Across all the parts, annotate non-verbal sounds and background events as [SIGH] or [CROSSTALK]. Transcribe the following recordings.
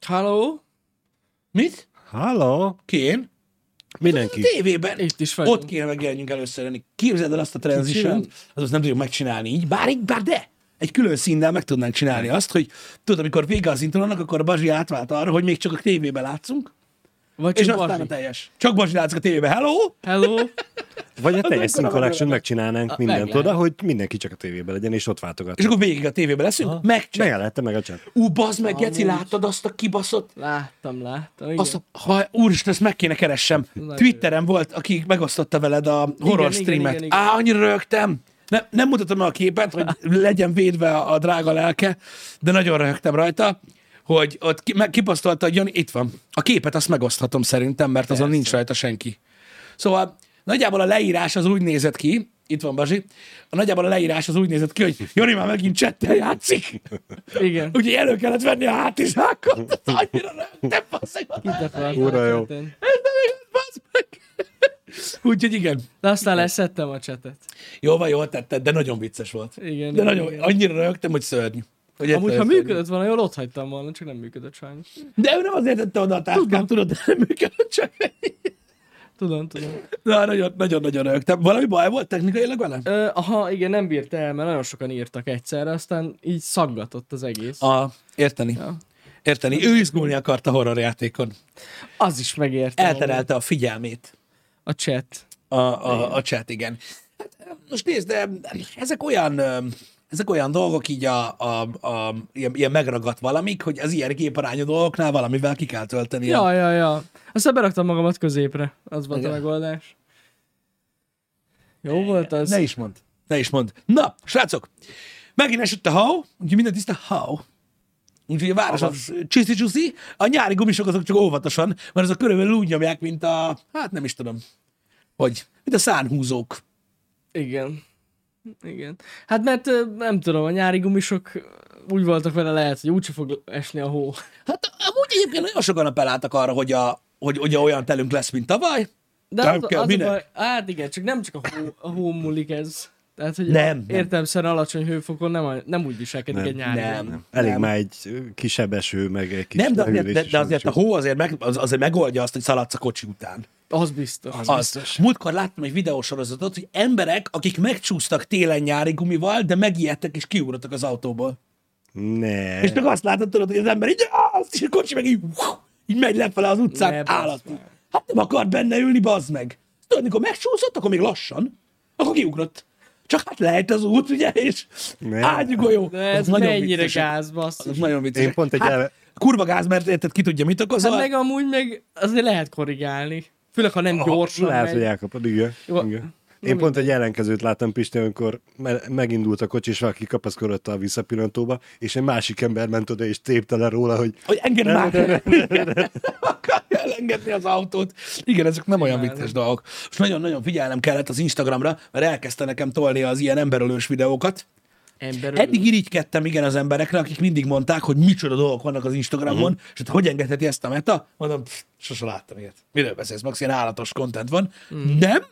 Halló? Mit? Halló? Kén? Mindenki. A tévében. Itt is vagyunk. Ott kéne megjelenjünk először. enni. Képzeld el azt a transition az azt nem tudjuk megcsinálni így, bár, így, bár de. Egy külön színnel meg tudnánk csinálni azt, hogy tudod, amikor vége az intrónak, akkor a Bazsi átvált arra, hogy még csak a tévében látszunk, Vagy és csak aztán a teljes. Csak Bazsi látszik a tévében. Hello! Hello? Vagy a teljes akkor Scene a Collection meg megcsinálnánk A- mindent oda, hogy mindenki csak a tévében legyen, és ott váltogat. És akkor végig a tévében leszünk, meg csak. Megelette meg a chat. Ú, bazd meg, Geci, láttad azt a kibaszott? Láttam, láttam. Igen. Azt a, ha, úristen, ezt meg kéne keressem. Nagyon Twitteren volt, aki megosztotta veled a horror igen, streamet. igen, igen. Á, annyira rögtem. Ne, nem mutatom meg a képet, hogy legyen védve a, a drága lelke, de nagyon röhögtem rajta, hogy ott ki, kiposztolta, hogy Jani, itt van. A képet azt megoszthatom szerintem, mert azon nincs rajta senki. Szóval nagyjából a leírás az úgy nézett ki, itt van Bazsi, a nagyjából a leírás az úgy nézett ki, hogy Jani már megint csettel játszik. Igen. Úgyhogy elő kellett venni a hátizsákot. Annyira röhögtem, basszeg. Itt a Ura, jó. Ez nem igaz, bazd meg. Úgyhogy igen. De aztán leszettem a csetet. Jó van, jól tetted, de nagyon vicces volt. Igen. De igen, nagyon, igen. annyira rögtem, hogy szörnyű. Hogy Amúgy, ha működött volna, jól ott hagytam volna, csak nem működött sajnos. De ő nem azért tette oda a táskát, tudod, de nem működött csak. Tudom, tudom. Na, nagyon, nagyon, nagyon rögtem. Valami baj volt technikailag vele? Ö, aha, igen, nem bírta el, mert nagyon sokan írtak egyszerre, aztán így szaggatott az egész. A, érteni. Ja. Érteni. Ő izgulni akart a horror játékon. Az is megérte. Elterelte a figyelmét. A chat. A, a, a chat, igen. Hát, most nézd, de ezek olyan, ezek olyan dolgok így a, a, a ilyen, ilyen megragadt valamik, hogy az ilyen képarányú dolgoknál valamivel ki kell tölteni. a- Ja, ja, ja. Aztán beraktam magamat középre. Az volt Igen. a megoldás. Jó volt az? Ne is mond. Ne is mond. Na, srácok, megint esett a hau, úgyhogy minden tiszta hau. Úgyhogy a város az csiszi a nyári gumisok azok csak óvatosan, mert azok körülbelül úgy nyomják, mint a, hát nem is tudom, hogy, mint a szánhúzók. Igen. Igen. Hát mert nem tudom, a nyári gumisok úgy voltak vele lehet, hogy úgyse fog esni a hó. Hát amúgy egyébként nagyon sokan appelláltak arra, hogy, a, hogy, hogy olyan telünk lesz, mint tavaly. De Nem az, kell, az a minek? baj, hát igen, csak nem csak a hó, a hó múlik ez. Tehát, hogy Nem, nem. értelemszerűen alacsony hőfokon nem, nem úgy viselkedik Nem, egy nyári nem. Elég Nem. már egy kisebb eső, meg egy kis Nem, de de, is de azért a hó azért, meg, az, azért megoldja azt, hogy szaladsz a kocsi után. Az biztos. Az Az. Múltkor láttam egy videósorozatot, hogy emberek, akik megcsúsztak télen nyári gumival, de megijedtek és kiugrottak az autóból. Ne. És csak azt látod, tudod, hogy az ember így, és a kocsi meg így, így megy lefele az utcán, Ne, állat. Hát nem akart benne ülni, bazd meg. Tudod, mikor megcsúszott, akkor még lassan, akkor kiugrott. Csak hát lehet az út, ugye, és. De ez nagyon mennyire gáz, basszus. Azok nagyon viccesek. Én pont egy hát, elve- Kurva gáz, mert érted, ki tudja, mit okoz. Hát a- meg amúgy meg azért lehet korrigálni. Főleg, ha nem gyorsan Lehet, megy. hogy elkapod, igen. Jó. igen. Én pont egy ellenkezőt láttam Pisti, amikor me- megindult a kocsi, és valaki kapaszkodott a visszapillantóba, és egy másik ember ment oda, és tépte le róla, hogy Hogy engedd már! [LAUGHS] Akarja elengedni az autót. Igen, ezek nem olyan vicces dolgok. Most nagyon-nagyon figyelnem kellett az Instagramra, mert elkezdte nekem tolni az ilyen emberölős videókat. Ember Eddig irigykedtem igen az emberekre, akik mindig mondták, hogy micsoda dolgok vannak az Instagramon, és hogy hogy engedheti ezt a meta. Mondom, pff, sose láttam ilyet. Miről beszélsz, max ilyen állatos content van. Nem?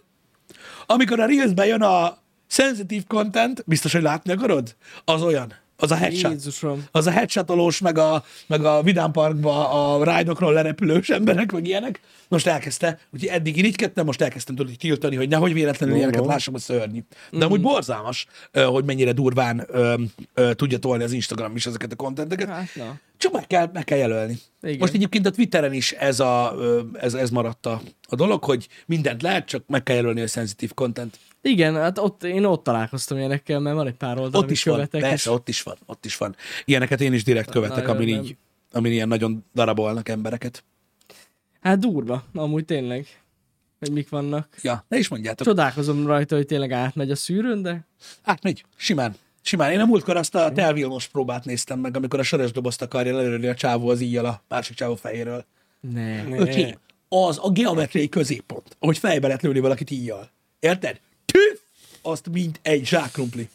Amikor a Reelsben jön a sensitive content, biztos, hogy látni akarod? Az olyan. Az a headshot. Jézusom. Az a headshotolós, meg a, meg a Vidám Parkba a rájdokról lerepülős emberek, meg ilyenek. Most elkezdte, úgyhogy eddig irigykedtem, most elkezdtem tudni tiltani, hogy nehogy véletlenül No, ilyeneket lássam, a szörnyű. De amúgy borzalmas, hogy mennyire durván ö, ö, tudja tolni az Instagram is ezeket a kontenteket. Hát na. Csak meg kell, meg kell jelölni. Igen. Most egyébként a Twitteren is ez, a, ez, ez maradt a, a dolog, hogy mindent lehet, csak meg kell jelölni a sensitive content. Igen, hát ott, én ott találkoztam ilyenekkel, mert van egy pár oldal, Ott is van, követek, persze, és ott is van, ott is van. Ilyeneket én is direkt követek, Nagyon amin nem. így, amin ilyen nagyon darabolnak embereket. hát durva, amúgy tényleg, hogy mik vannak. Ja, ne is mondjátok. Csodálkozom rajta, hogy tényleg átmegy a szűrőn, de Átmegy, simán. Simán. Én a múltkor azt a Tel Vilmos próbát néztem meg, amikor a sörös dobozt akarja lelőni a csávó az íjjal a másik csávó fejéről. ne. Öcsém, az a geometriai középpont, ahogy fejbe lehet lőni valakit íjjal. Érted? Tüff! Azt mint egy zsákrumpli.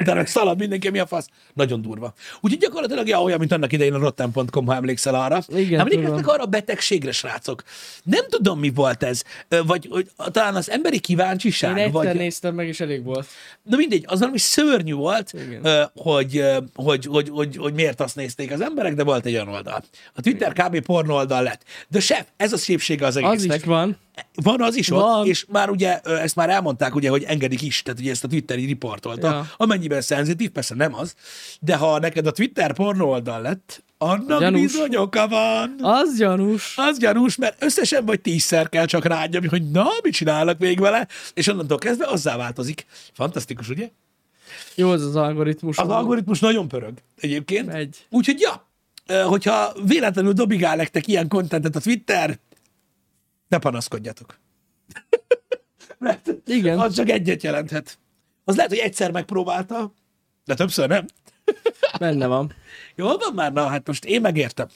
Utána szalad mindenki, mi a fasz. Nagyon durva. Úgyhogy gyakorlatilag ja, olyan, mint annak idején a Rotten.com, ha emlékszel arra. Igen, hát emlékeztek tudom. arra a betegségre, srácok? Nem tudom, mi volt ez. Vagy, vagy talán az emberi kíváncsiság. Én egyszer vagy... néztem meg, és elég volt. Na mindegy, az valami szörnyű volt, Igen. hogy, hogy, hogy, hogy, hogy miért azt nézték az emberek, de volt egy olyan oldal. A Twitter kb. porno oldal lett. De sef, ez a szépsége az Az egésznek. is van. Van az is ott, Van. és már ugye ezt már elmondták, ugye, hogy engedik is, tehát ugye ezt a Twitter így riportolta, Ja. amennyiben szenzitív, persze nem az, de ha neked a Twitter porno oldal lett, annak Gyanús. bizony oka van. Az gyanús. Az gyanús, mert összesen vagy tízszer kell csak rágyomni, hogy na, mit csinálnak még vele, és onnantól kezdve azzá változik. Fantasztikus, ugye? Jó az az algoritmus. Az algoritmus nagyon pörög egyébként. Megy. Úgyhogy ja, hogyha véletlenül dobigál nektek ilyen kontentet a Twitter, ne panaszkodjatok. [LAUGHS] Mert Igen. az csak egyet jelenthet. Az lehet, hogy egyszer megpróbálta, de többször nem. [LAUGHS] Benne van. Jól van már? Na, hát most én megértem.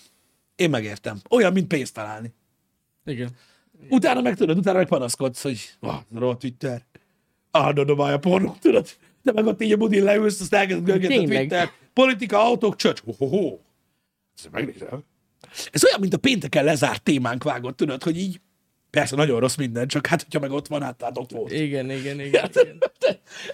Én megértem. Olyan, mint pénzt találni. Igen. Utána meg tudod, utána meg panaszkodsz, hogy ah, rohadt Twitter. Állandóan dobálja pornót, tudod? De meg ott így a budin leülsz, azt elkezded görgetni a. Twitter. Politika, autók, csöcs. Ho, ho, ho. Ezt megnézem. Ez olyan, mint a pénteken lezárt témánk vágott, tudod, hogy így persze nagyon rossz minden, csak hát, hogyha meg ott van, hát, hát ott volt. Igen, igen, [LAUGHS] igen. igen.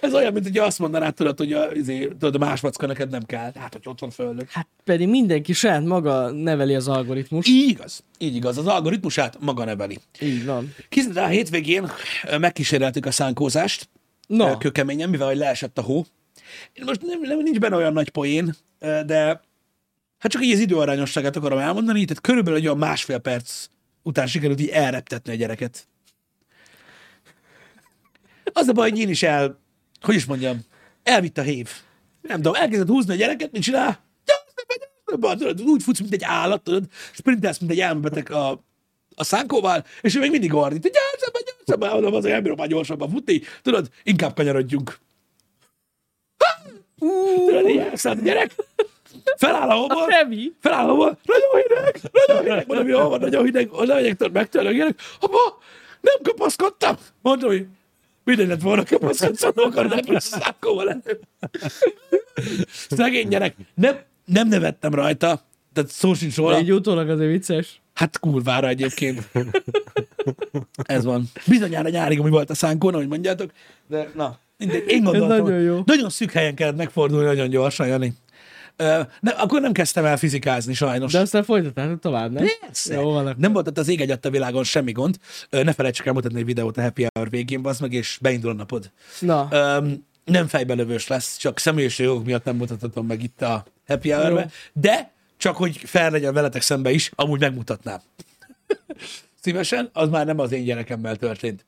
Ez olyan, mint hogy azt mondanád, tudod, hogy a, izé, tudod, a más macka neked nem kell. Hát, hogy ott van földön. Hát pedig mindenki saját maga neveli az algoritmus. Így igaz. Így igaz. Az algoritmusát maga neveli. Így van. Készített a hétvégén megkíséreltük a szánkózást, Na, no. kőkeményen, mivel hogy leesett a hó. Most nem, nem, nincs benne olyan nagy poén, de hát csak így az időarányosságát akarom elmondani, tehát körülbelül egy olyan másfél perc után sikerült így elreptetni a gyereket. Az a baj, hogy én is el, hogy is mondjam, elvitt a hév. Nem tudom, elkezdett húzni a gyereket, mit csinál? Úgy futsz, mint egy állat, tudod, sprintelsz, mint egy elmebeteg a, a szánkóval, és ő még mindig ordít, hogy gyorsabban, gyorsabban, mondom, az nem bírom már gyorsabban futni, tudod, inkább kanyarodjunk. Tudod, így elszállt a gyerek, feláll a Revi. feláll a homol, nagyon hideg, nagyon hideg, mondom, jó van, nagyon hideg, tudod, megtörlök, gyerek, apa, nem kapaszkodtam. Mondom, hogy mindegy lett volna kapaszkodsz, szóval akar nem lesz szánkóval elő. Szegény gyerek, nem, nem nevettem rajta, tehát szó sincs róla. De így utólag azért vicces. Hát kurvára egyébként. Ez van. Bizonyára nyárig, ami volt a szánkón, ahogy mondjátok, de na, mindegy. Én gondoltam, nagyon jó. nagyon szűk helyen kellett megfordulni nagyon gyorsan, Jani. Ne, akkor nem kezdtem el fizikázni, sajnos. De aztán folytatnátok tovább, nem? Persze. Jó van. Nem volt ott az ég egyadt a világon semmi gond. Ne felejtsük el mutatni egy videót a Happy Hour végén, bazd meg, és beindul a napod. Na, Öm, nem fejbelövős lesz, csak személyes jogok miatt nem mutathatom meg itt a Happy hour Jó. de csak hogy fel legyen veletek szembe is, amúgy megmutatnám. Szívesen, az már nem az én gyerekemmel történt.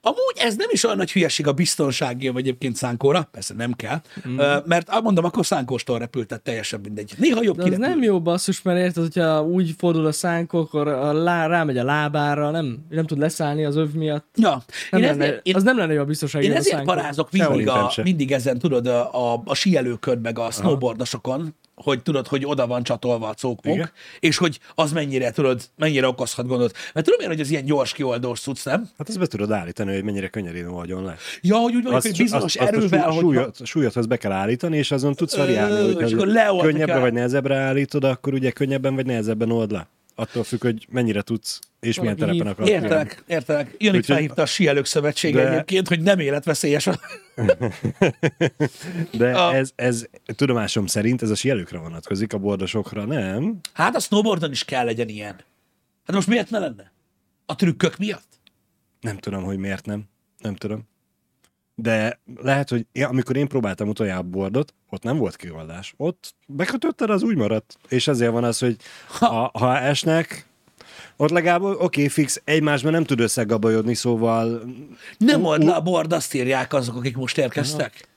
Amúgy ez nem is olyan nagy hülyeség a biztonsági, vagy egyébként szánkóra, persze nem kell, mm. mert mondom, akkor szánkóstól repült, tehát teljesen mindegy. Néha jobb de nem jó basszus, mert érted, hogyha úgy fordul a szánkó, akkor a lá, rámegy a lábára, nem, nem tud leszállni az öv miatt. Ja, Nem én, lenne, ezért, én, az nem lenne jó a biztonsági Én a ezért szánkó. parázok mindig, a, mindig ezen, tudod, a, a, a síelőkön, meg a snowboardosokon, hogy tudod, hogy oda van csatolva a cókmok, Igen. és hogy az mennyire, tudod, mennyire okozhat gondot. Mert tudom én, hogy az ilyen gyors kioldós cucc, nem? Hát ezt be tudod állítani, hogy mennyire könnyedén oldjon le. Ja, hogy úgy van, hogy bizonyos azt, azt a erővel, sú, hogy súlyot, be kell állítani, és azon tudsz variálni, hogy leoldni könnyebbre kell. vagy nehezebbre állítod, akkor ugye könnyebben vagy nehezebben old le. Attól függ, hogy mennyire tudsz, és milyen Valaki hív. akarod. Értelek, értelek. Jön itt felhívta a Síelők Szövetsége De- egyébként, hogy nem életveszélyes. a- [LAUGHS] De A- ez, ez tudomásom szerint ez a sielőkre vonatkozik, a bordosokra nem. Hát a snowboardon is kell legyen ilyen. Hát most miért ne lenne? A trükkök miatt? Nem tudom, hogy miért nem. Nem tudom. De lehet, hogy ja, amikor én próbáltam utoljára bordot, ott nem volt kioldás. Ott bekötötted, az úgy maradt. És ezért van az, hogy ha, ha esnek, ott legalább oké, okay, fix, egymásban nem tud összegabajodni, szóval Nem old le a bord, azt írják azok, akik most érkeztek.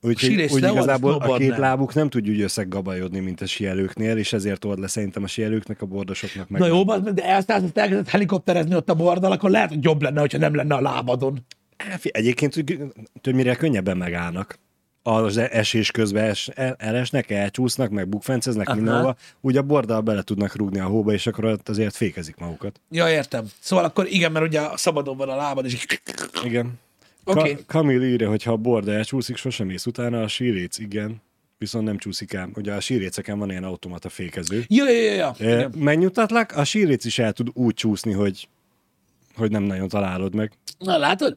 Úgyhogy úgy igazából a két nem. lábuk nem tud úgy összegabajodni, mint a sielőknél, és ezért old le szerintem a sielőknek, a bordosoknak meg. Na jó, de azt elkezdett helikopterezni ott a bordal, akkor lehet, hogy jobb lenne, hogyha nem lenne a lábadon. Fi- Egyébként mire könnyebben megállnak. Az esés közben es, el, elesnek, elcsúsznak, meg bukfenceznek mindenhova, úgy a borddal bele tudnak rúgni a hóba, és akkor azért fékezik magukat. Ja, értem. Szóval akkor igen, mert ugye szabadon van a lábad, és Igen. Okay. Ka- Kamil írja, hogy ha a borda elcsúszik, sosem mész utána, a síréc igen, viszont nem csúszik el. Ugye a síréceken van ilyen automata fékező. Ja, ja, ja, ja. E. Megnyugtatlak, a síréc is el tud úgy csúszni, hogy, hogy nem nagyon találod meg. Na, látod?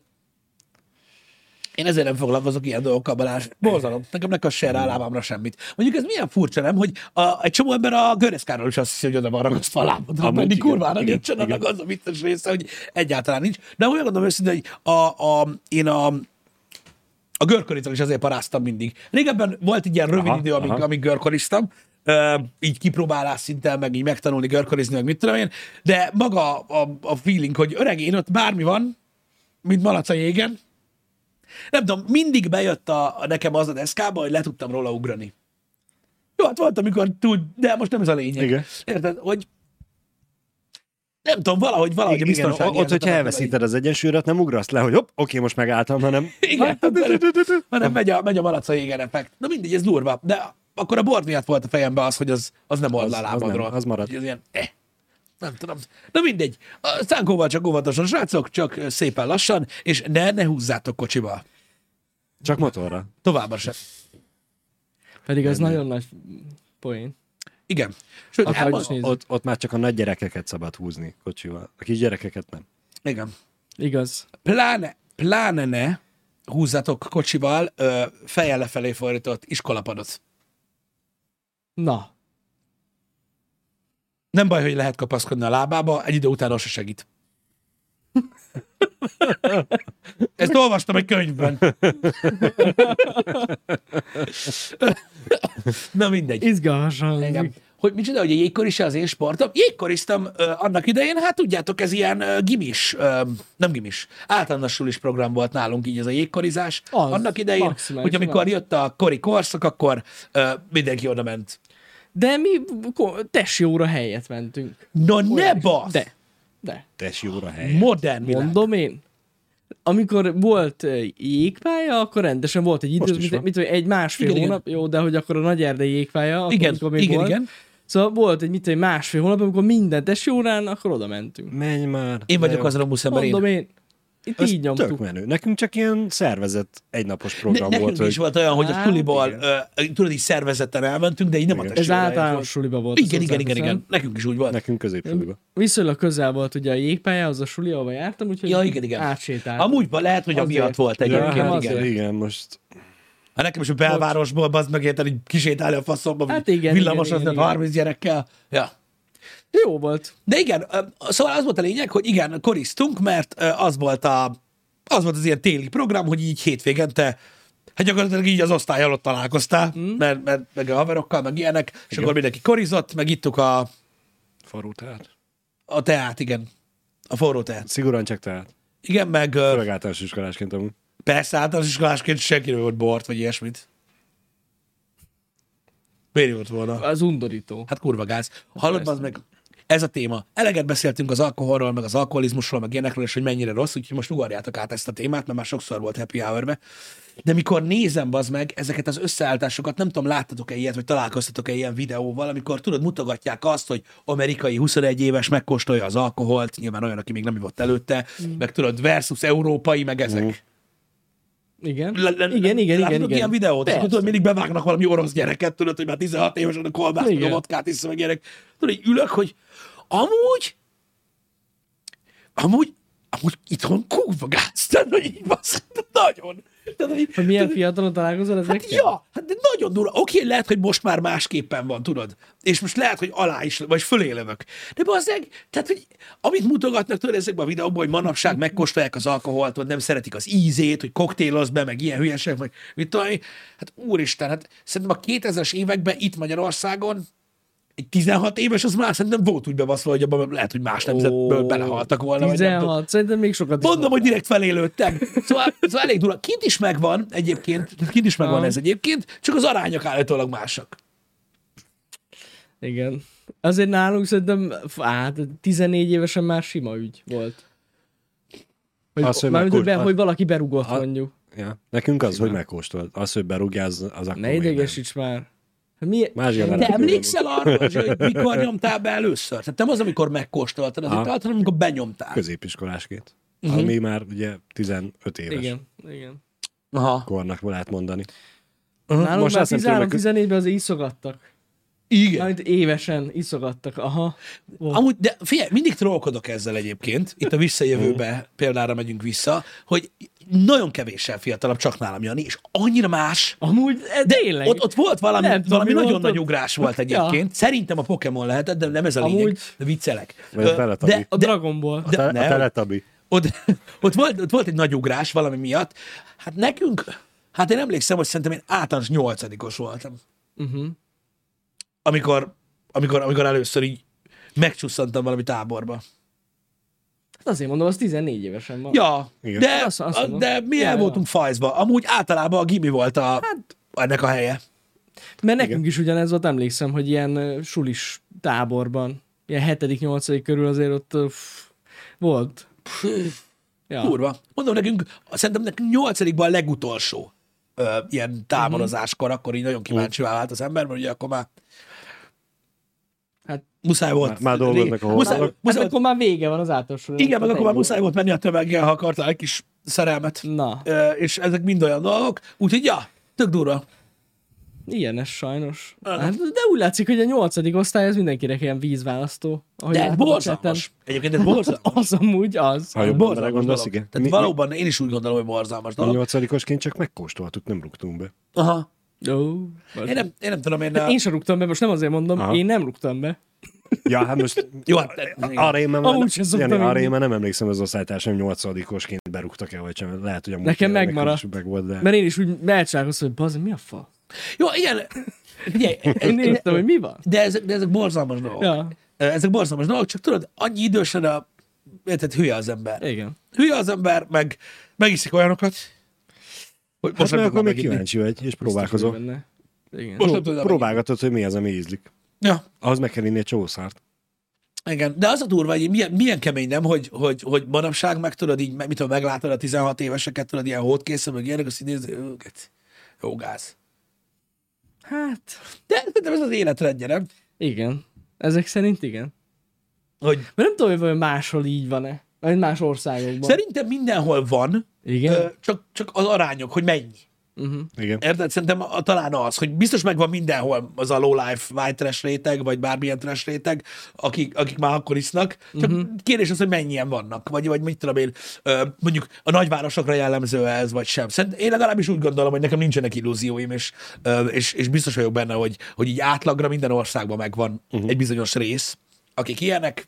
Én ezért nem foglalkozok ilyen dolgokkal, Balázs. Borzalom. Nekem ne se rá lábamra semmit. Mondjuk ez milyen furcsa, nem? Hogy a, egy csomó ember a göreszkáról is azt hiszi, hogy oda van ragasztva a lábadra, Amúgy pedig kurvára nincsen annak az a vicces része, hogy egyáltalán nincs. De úgy mondom őszintén, hogy a, a, én a, a görköritől is azért paráztam mindig. Régebben volt egy ilyen rövid Aha, idő, amíg, aha. amíg görkoriztam, Uh, így kipróbálás szinten, meg így megtanulni görkorizni, meg mit tudom én, de maga a, a feeling, hogy öreg, én ott bármi van, mint malac a jégen, nem tudom, mindig bejött a, a nekem az a deszkába, hogy le tudtam róla ugrani. Jó, hát volt, amikor tud, de most nem ez a lényeg. Igen. Érted, hogy nem tudom, valahogy, valahogy a Igen, biztonsági ott, hogyha elveszíted az egyensúlyt, nem ugrasz le, hogy hopp, oké, most megálltam, hanem [LAUGHS] Igen, hanem megy a, megy a malac a jégen effekt. Na mindegy, ez durva. De akkor a bord miatt volt a fejemben az, hogy az, az nem old le a Az- az nem, az. Úgyhogy Ez ilyen, eh. Nem tudom. Na mindegy. A szánkóval csak óvatosan, srácok, csak szépen lassan, és ne, ne húzzátok kocsival. csak motorra. Továbbra sem. Pedig ez nagyon nagy poén. Igen. Sőt, is nézzük. Ott, ott már csak a nagy gyerekeket szabad húzni kocsival. A kis gyerekeket nem. Igen. Igaz. Pláne, pláne ne húzzatok kocsival ö, fejjel lefelé fordított iskolapadot. Na, Nem baj, hogy lehet kapaszkodni a lábába, egy idő után az se segít. [LAUGHS] Ezt olvastam egy könyvben. [LAUGHS] Na mindegy. izgalmasan. Hangzik. Hogy micsoda, hogy a jégkoris az én sportom? Jégkoriztam ö, annak idején, hát tudjátok, ez ilyen ö, gimis, ö, nem gimis, általános sulis program volt nálunk így ez a jégkorizás. Az, annak idején, maximális, hogy amikor jött a kori korszak, akkor ö, mindenki oda ment. De mi tesjóra helyet mentünk. No ne basz! De, de. Tes jóra hely. Modern világ. Mondom én. Amikor volt jégpálya, akkor rendesen volt egy idő, Most is mit, van. mit, tudom, egy másfél Igen, hónap, jó, de hogy akkor a nagy erdei jégpálya, akkor, Igen, amikor még igen, volt. igen. Szóval volt egy, mit én, másfél hónap, amikor minden tesjórán, akkor oda mentünk. Menj már. Én vagyok az a buszember én. Mondom én. Itt Ez így tök nyomtuk. menő. Nekünk csak ilyen szervezett egynapos Ne, program nekünk volt, is hogy volt olyan, hogy a Hát, suliból, igen. ö, tudod, így szervezetten elmentünk, de így nem a Igen. Ez általános suliba volt. Igen, igen, igen, igen. Nekünk is úgy volt. nekünk középsuliba. Viszonylag közel volt ugye a jégpálya, az a suli, ahova jártam, úgyhogy Ja, igen, igen. átsétáltam. Amúgy van, lehet, hogy amiatt volt Ja, egyébként. nekem hát igen. igen, most Hát nekem is a belvárosból, az meg érted, hogy kisétálni a faszomba, Hát igen, villamos igen, az igen, 30 gyerekkel. Ja. Jó volt. De igen, szóval az volt a lényeg, hogy igen, koriztunk, mert az volt, a, az volt az ilyen téli program, hogy így hétvégente Hát gyakorlatilag így az osztály alatt találkoztál, mm. mert, mert, meg a haverokkal, meg ilyenek, és Igen. akkor mindenki korizott, meg ittuk a, farú tehát. a teát, igen. A forró teát. Szigorúan csak tehát. Igen, meg Főleg általános iskolásként amúgy. persze általános iskolásként senki nem volt bort, vagy ilyesmit. Miért volt volna? Az undorító. Hát kurva gáz. Hallod, Persze. az meg, ez a téma. Eleget beszéltünk az alkoholról, meg az alkoholizmusról, meg ilyenekről, és hogy mennyire rossz, úgyhogy most ugorjátok át ezt a témát, mert már sokszor volt happy hour De mikor nézem az meg ezeket az összeállításokat, nem tudom, láttatok-e ilyet, vagy találkoztatok-e ilyen videóval, amikor tudod, mutogatják azt, hogy amerikai 21 éves megkóstolja az alkoholt, nyilván olyan, aki még nem ivott előtte, mm. meg tudod, versus európai, meg ezek. Mm. Igen. Le, le, igen, igen, igen, igen. ilyen videót, és tudod, mindig bevágnak valami orosz gyereket, tudod, hogy már 16 évesen a kolbászt, meg a vodkát iszom, meg gyerek. Tudod, hogy ülök, hogy amúgy, amúgy, amúgy itthon tehát, [LAUGHS] hogy így basz, nagyon. Tehát, hogy, Hogy milyen fiatalon találkozol Hát ezekkel? ja, hát de nagyon durva. Oké, lehet, hogy most már másképpen van, tudod. És most lehet, hogy alá is, vagy fölé lövök. De bazzeg, tehát, hogy amit mutogatnak tudod ezekben a videókban, hogy manapság megkóstolják az alkoholt, vagy nem szeretik az ízét, hogy koktéloz be, meg ilyen hülyeség, meg mit tudom. Hát úristen, hát szerintem a 2000-es években itt Magyarországon egy 16 éves, az már szerintem volt úgy bebaszva, hogy abban lehet, hogy más nemzetből Ó, belehaltak volna. vagy nem tudom. 16, szerintem még sokat is Mondom, hogy direkt felélődtem. Szóval, szóval elég durva. Kint is megvan egyébként, kint is megvan Aha. ez egyébként, csak az arányok állítólag másak. Igen. Azért nálunk szerintem, hát 14 évesen már sima ügy volt. Hogy, Az, hogy mármint, hogy, be, hogy valaki berugott Ha- mondjuk. Ja. Nekünk az, hogy megkóstolt. Az, hogy berugjál, az, az akkor Ne idegesíts már. Hát Mi... Más Te emlékszel arra, hogy mikor nyomtál be először? Tehát nem az, amikor megkóstoltad az italt, hanem amikor benyomtál. Középiskolásként. uh-huh. ami már ugye 15 éves Igen, igen. Aha. kornak lehet mondani. Nálunk Most már azt nem tudom, hogy- 13-14-ben azért iszogattak. Igen. Majd évesen iszogattak. Aha. Volt. Amúgy, de figyelj, mindig trollkodok ezzel egyébként, itt a visszajövőbe példára megyünk vissza, hogy nagyon kevéssel fiatalabb, csak nálam Jani, és annyira más. Amúgy, de tényleg. Ott, ott volt valami, Nem valami mi nagyon volt nagy ugrás volt egyébként. Szerintem a Pokémon lehetett, de nem ez a lényeg. Amúgy- De viccelek. Vagy a de, a Dragon Ball. A, De- te, a. Teletabi. ott, ott, volt, ott volt egy nagy ugrás valami miatt. Hát nekünk, hát én emlékszem, hogy szerintem én általános nyolcadikos voltam. Uh-huh. Amikor, amikor, amikor először így megcsusszantam valami táborba. Hát azért mondom, az 14 évesen van. Ja, Igen. de, Azt- azt mondom. de mi el Ja, voltunk fajzva. Amúgy általában a gimi volt a, hát, ennek a helye. Mert nekünk is ugyanez volt, emlékszem, hogy ilyen sulis táborban, ilyen 7.-8. körül azért ott pff, volt. Ja. Kurva. Mondom nekünk, szerintem nekünk nyolcadikban a legutolsó ö, ilyen táborozáskor, akkor így nagyon kíváncsi vált az ember, mert ugye akkor már Hát, muszáj volt. Már- már dolgoznak a muszáj, muszáj, hát akkor már vége van az általános igen, meg akkor már muszáj volt menni a tömeggel, ha akartál egy kis szerelmet. Na, Ö, és ezek mind olyan dolgok, úgyhogy ja, tök durva. ilyen ez sajnos. Hát, de úgy látszik, hogy a nyolcadik osztály az mindenkinek ilyen vízválasztó. ahogy De ez a borzalmas. Egyébként ez borzalmas. [LAUGHS] Az amúgy az. Ha jobban Borzalmas belegondolsz, dolog. igen. Tehát Mi- valóban én is úgy gondolom, hogy borzalmas A dolog. nyolcadikosként csak megkóstoltuk, nem rúgtunk be. Aha. Ó, Én nem, én nem tudom, én... én sem rúgtam be, most nem azért mondom, Aha. én nem rúgtam be. Ja, hát most Jó, hát, arra én már, Amúgy sem Jani, arra én már nem emlékszem, az osztálytársam nyolcadikosként berúgtak-e, vagy sem. Lehet, hogy a múlt Nekem megmaradt. Meg volt, de... Mert én is úgy elcsálkoztam, hogy bazd, mi a fa? Jó, igen. Figyelj, [LAUGHS] Én néztem, hogy mi van. de ezek, de ezek borzalmas dolgok. Ja, Ezek borzalmas dolgok, csak tudod, annyi idősen a... Érted, hülye az ember. igen. Hülye az ember, meg megiszik olyanokat, hogy Hát most mert nem akkor még kíváncsi vagy, és próbálkozol. Benne. Igen. Most tudom Próbálgatod, hogy mi az, ami ízlik. Ja, Ahhoz meg kell inni egy csomó szart. igen. De az a durva, hogy milyen, milyen kemény nem, hogy, hogy, hogy manapság meg tudod így, mit tudom, meglátod a 16 éveseket, tudod, ilyen hótkészen, meg ilyenek, azt így őket. Jó gáz. Hát, De szerintem ez az életrendje, nem? igen. Ezek szerint igen. Hogy Mert nem tudom, hogy máshol így van-e. Más országokban. szerintem mindenhol van, Igen? csak, csak az arányok, hogy mennyi. Uh-huh. Igen. Érted? Szerintem a, talán az, hogy biztos megvan mindenhol az a low life white trash réteg, vagy bármilyen trash réteg, akik, akik már akkor isznak. Csak uh-huh. kérdés az, hogy mennyien vannak, vagy, vagy mit tudom én, mondjuk a nagyvárosokra jellemző ez, vagy sem. Szerintem én legalábbis úgy gondolom, hogy nekem nincsenek illúzióim, és, és, és biztos vagyok benne, hogy, hogy így átlagra minden országban megvan uh-huh. egy bizonyos rész, akik ilyenek.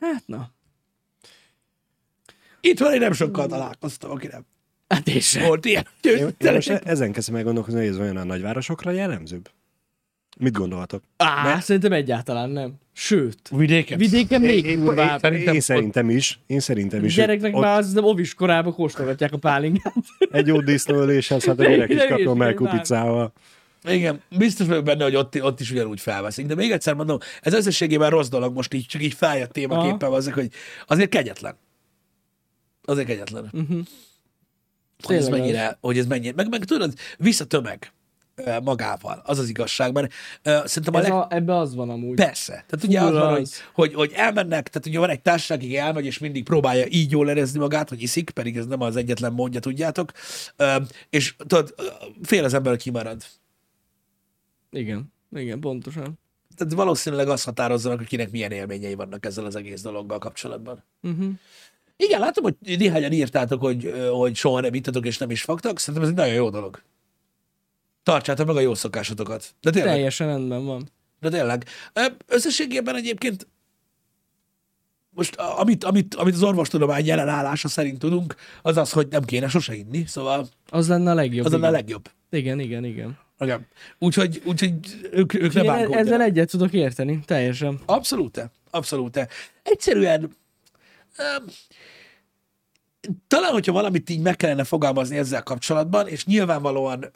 Hát na. Itt van, én nem sokkal találkoztam, aki nem Hát és volt ilyen. Én, én most ezen kezdtem meggondolkozni, hogy ez olyan a nagyvárosokra jellemzőbb? Mit gondoltok? Á, szerintem egyáltalán nem. Sőt, Vidéken. vidéken még Én, kurvább. én, én szerintem is. Én szerintem is. Gyereknek hogy már az ovis korában kóstolgatják a pálinkát. ott Egy jó disznóöléshez, hát a gyerek is Nem kapjon nem melkupicával. Igen, biztos vagyok benne, hogy ott, ott is ugyanúgy felveszik. De még egyszer mondom, ez összességében rossz dolog, most így csak így feljött témaképpen, azok, hogy azért kegyetlen. Azért kegyetlen. Uh-huh. Hogy ez mennyire, hogy ez mennyire, meg, meg tudod, visszatömeg magával, az az igazság, mert uh, szerintem a leg... a, ebbe az van amúgy. Persze. Tehát ugye az Fura van, hogy, az. hogy, hogy elmennek, tehát ugye van egy társaság, aki elmegy, és mindig próbálja így jól érezni magát, hogy iszik, pedig ez nem az egyetlen mondja, tudjátok. Ö, és tudod, fél az ember, kimarad. Igen, igen, pontosan. Tehát valószínűleg az határozza meg, hogy kinek milyen élményei vannak ezzel az egész dologgal kapcsolatban. Uh-huh. Igen, látom, hogy néhányan írtátok, hogy, hogy soha nem ittatok és nem is fogtak. Szerintem ez egy nagyon jó dolog. Tartsátok meg a jó szokásotokat. De tényleg. Teljesen rendben van. De tényleg. Összességében egyébként most amit, amit, amit az orvostudomány jelen állása szerint tudunk, az az, hogy nem kéne sose inni, szóval Az lenne a legjobb. az lenne a igen. legjobb. Igen, igen, igen. Igen. Úgyhogy, úgyhogy ők, ők nem Én ezzel egyet tudok érteni, teljesen. Abszolút, abszolút. Egyszerűen talán, hogyha valamit így meg kellene fogalmazni ezzel kapcsolatban, és nyilvánvalóan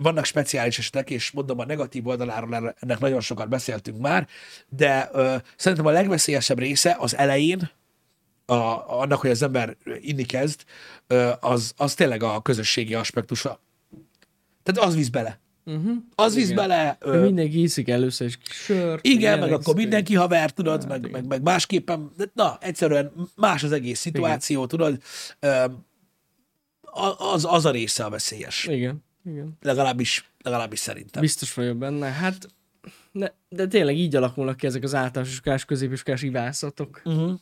vannak speciális esetek, és mondom, a negatív oldaláról ennek nagyon sokat beszéltünk már, de ö, szerintem a legveszélyesebb része az elején, a, annak, hogy az ember inni kezd, ö, az, az tényleg a közösségi aspektusa. Tehát az visz bele. Uh-huh. Az visz Igen. bele. Ö... Mindenki iszik először kis sört. igen, meg ilyenek, akkor mindenki haver, tudod, Hát, meg, igen. meg, meg másképpen, de na, egyszerűen más az egész szituáció, tudod. Ö, az, az a része a veszélyes. Igen, igen. Legalábbis, legalábbis szerintem. Biztos vagyok benne. Hát, de, de tényleg így alakulnak ki ezek az általános iskolás, középiskolás ivászatok. Uh-huh.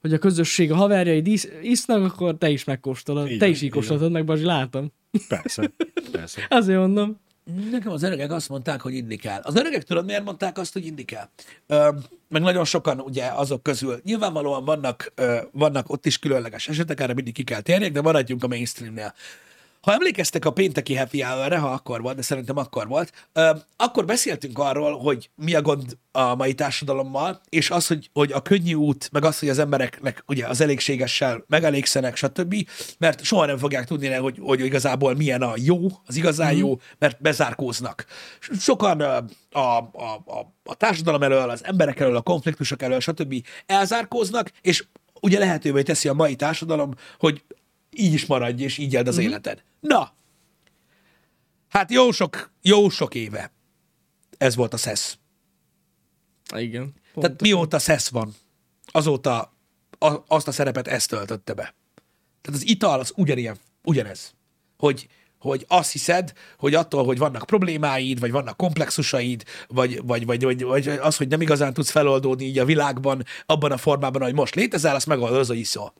Hogy a közösség, a haverjaid isz, isznak, akkor te is megkóstolod. Így te is így kóstoltad meg, Bazsi, látom. Persze, persze. [LAUGHS] Azért mondom. Nekem az öregek azt mondták, hogy inni kell. Az öregek tudod, miért mondták azt, hogy inni kell? Ö, meg nagyon sokan ugye azok közül, nyilvánvalóan vannak, ö, vannak ott is különleges esetek, erre mindig ki kell térjek, de maradjunk a mainstreamnél. Ha emlékeztek a pénteki happy hour ha akkor volt, de szerintem akkor volt, akkor beszéltünk arról, hogy mi a gond a mai társadalommal, és az, hogy, hogy a könnyű út, meg az, hogy az embereknek ugye az elégségessel megelégszenek, stb., mert soha nem fogják tudni, hogy, hogy igazából milyen a jó, az igazán mm. jó, mert bezárkóznak. Sokan a, a, a, a társadalom elől, az emberek elől, a konfliktusok elől, stb. elzárkóznak, és ugye lehetővé teszi a mai társadalom, hogy így is maradj, és így éld az mm-hmm. életed. Na, hát jó sok, jó sok éve ez volt a szesz. Igen. Tehát mióta szesz van, azóta a, azt a szerepet ezt töltötte be. Tehát az ital az ugyanilyen, ugyanez. Hogy, hogy azt hiszed, hogy attól, hogy vannak problémáid, vagy vannak komplexusaid, vagy, vagy, vagy, vagy, vagy az, hogy nem igazán tudsz feloldódni így a világban, abban a formában, hogy most létezel, azt megoldod, az a iszol.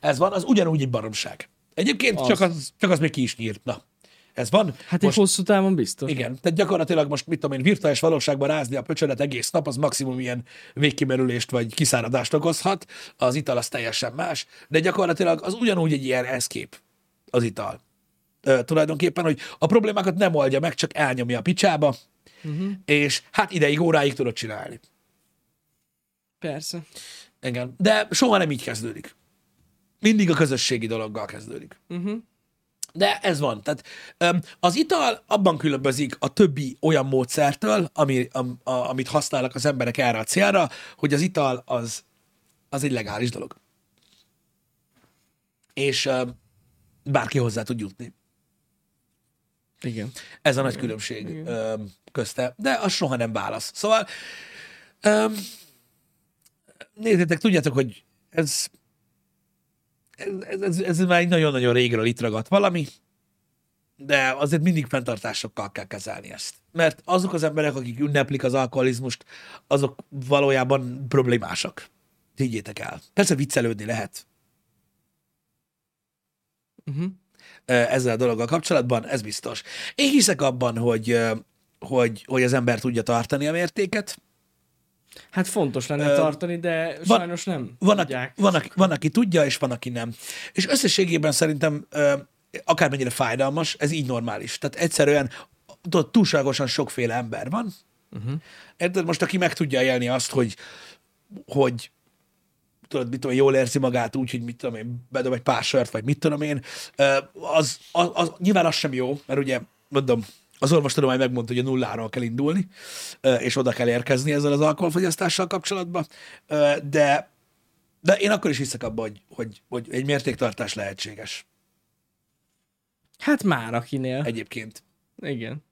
Ez van, az ugyanúgy egy baromság. Egyébként Az. csak az, csak az még ki is nyírt. Na, ez van. Hát egy hosszú távon biztos. Igen, tehát gyakorlatilag most, mit tudom én, virtuális valóságban rázni a pöcsödet egész nap, az maximum ilyen végkimerülést vagy kiszáradást okozhat, az ital az teljesen más, de gyakorlatilag az ugyanúgy egy ilyen escape az ital. Ö, tulajdonképpen, hogy a problémákat nem oldja meg, csak elnyomja a picsába, uh-huh. és hát ideig, óráig tudod csinálni. Persze. Igen. De soha nem így kezdődik. Mindig a közösségi dologgal kezdődik. Uh-huh. De ez van. Tehát az ital abban különbözik a többi olyan módszertől, ami, am, a, amit használnak az emberek erre a célra, hogy az ital az, az egy legális dolog. És bárki hozzá tud jutni. Igen. Ez a nagy különbség öm, közte. De az soha nem válasz. Szóval nézzétek, tudjátok, hogy ez ez, ez, ez már egy nagyon-nagyon régről itt ragadt valami, de azért mindig fenntartásokkal kell kezelni ezt. Mert azok az emberek, akik ünneplik az alkoholizmust, azok valójában problémásak. Higgyétek el. Persze viccelődni lehet Uh-huh. ezzel a dologgal kapcsolatban, ez biztos. Én hiszek abban, hogy, hogy, hogy az ember tudja tartani a mértéket. Hát fontos lenne Ö, tartani, de van- sajnos nem Van, aki, tudják. van, aki, van, aki tudja, és van, aki nem. És összességében szerintem ö, akármennyire fájdalmas, ez így normális. Tehát egyszerűen tudod, túlságosan sokféle ember van. Uh-huh. Érted? Most aki meg tudja élni azt, hogy, hogy tudod, mit tudom, jól érzi magát úgy, hogy mit tudom én, bedob egy pár sört, vagy mit tudom én, az, az, az, nyilván az sem jó, mert ugye, mondom, az orvostudomány megmondta, hogy a nulláról kell indulni, és oda kell érkezni ezzel az alkoholfogyasztással kapcsolatban, de, de én akkor is hiszek abban, hogy, hogy, hogy egy mértéktartás lehetséges Hát már akinél. egyébként. Igen.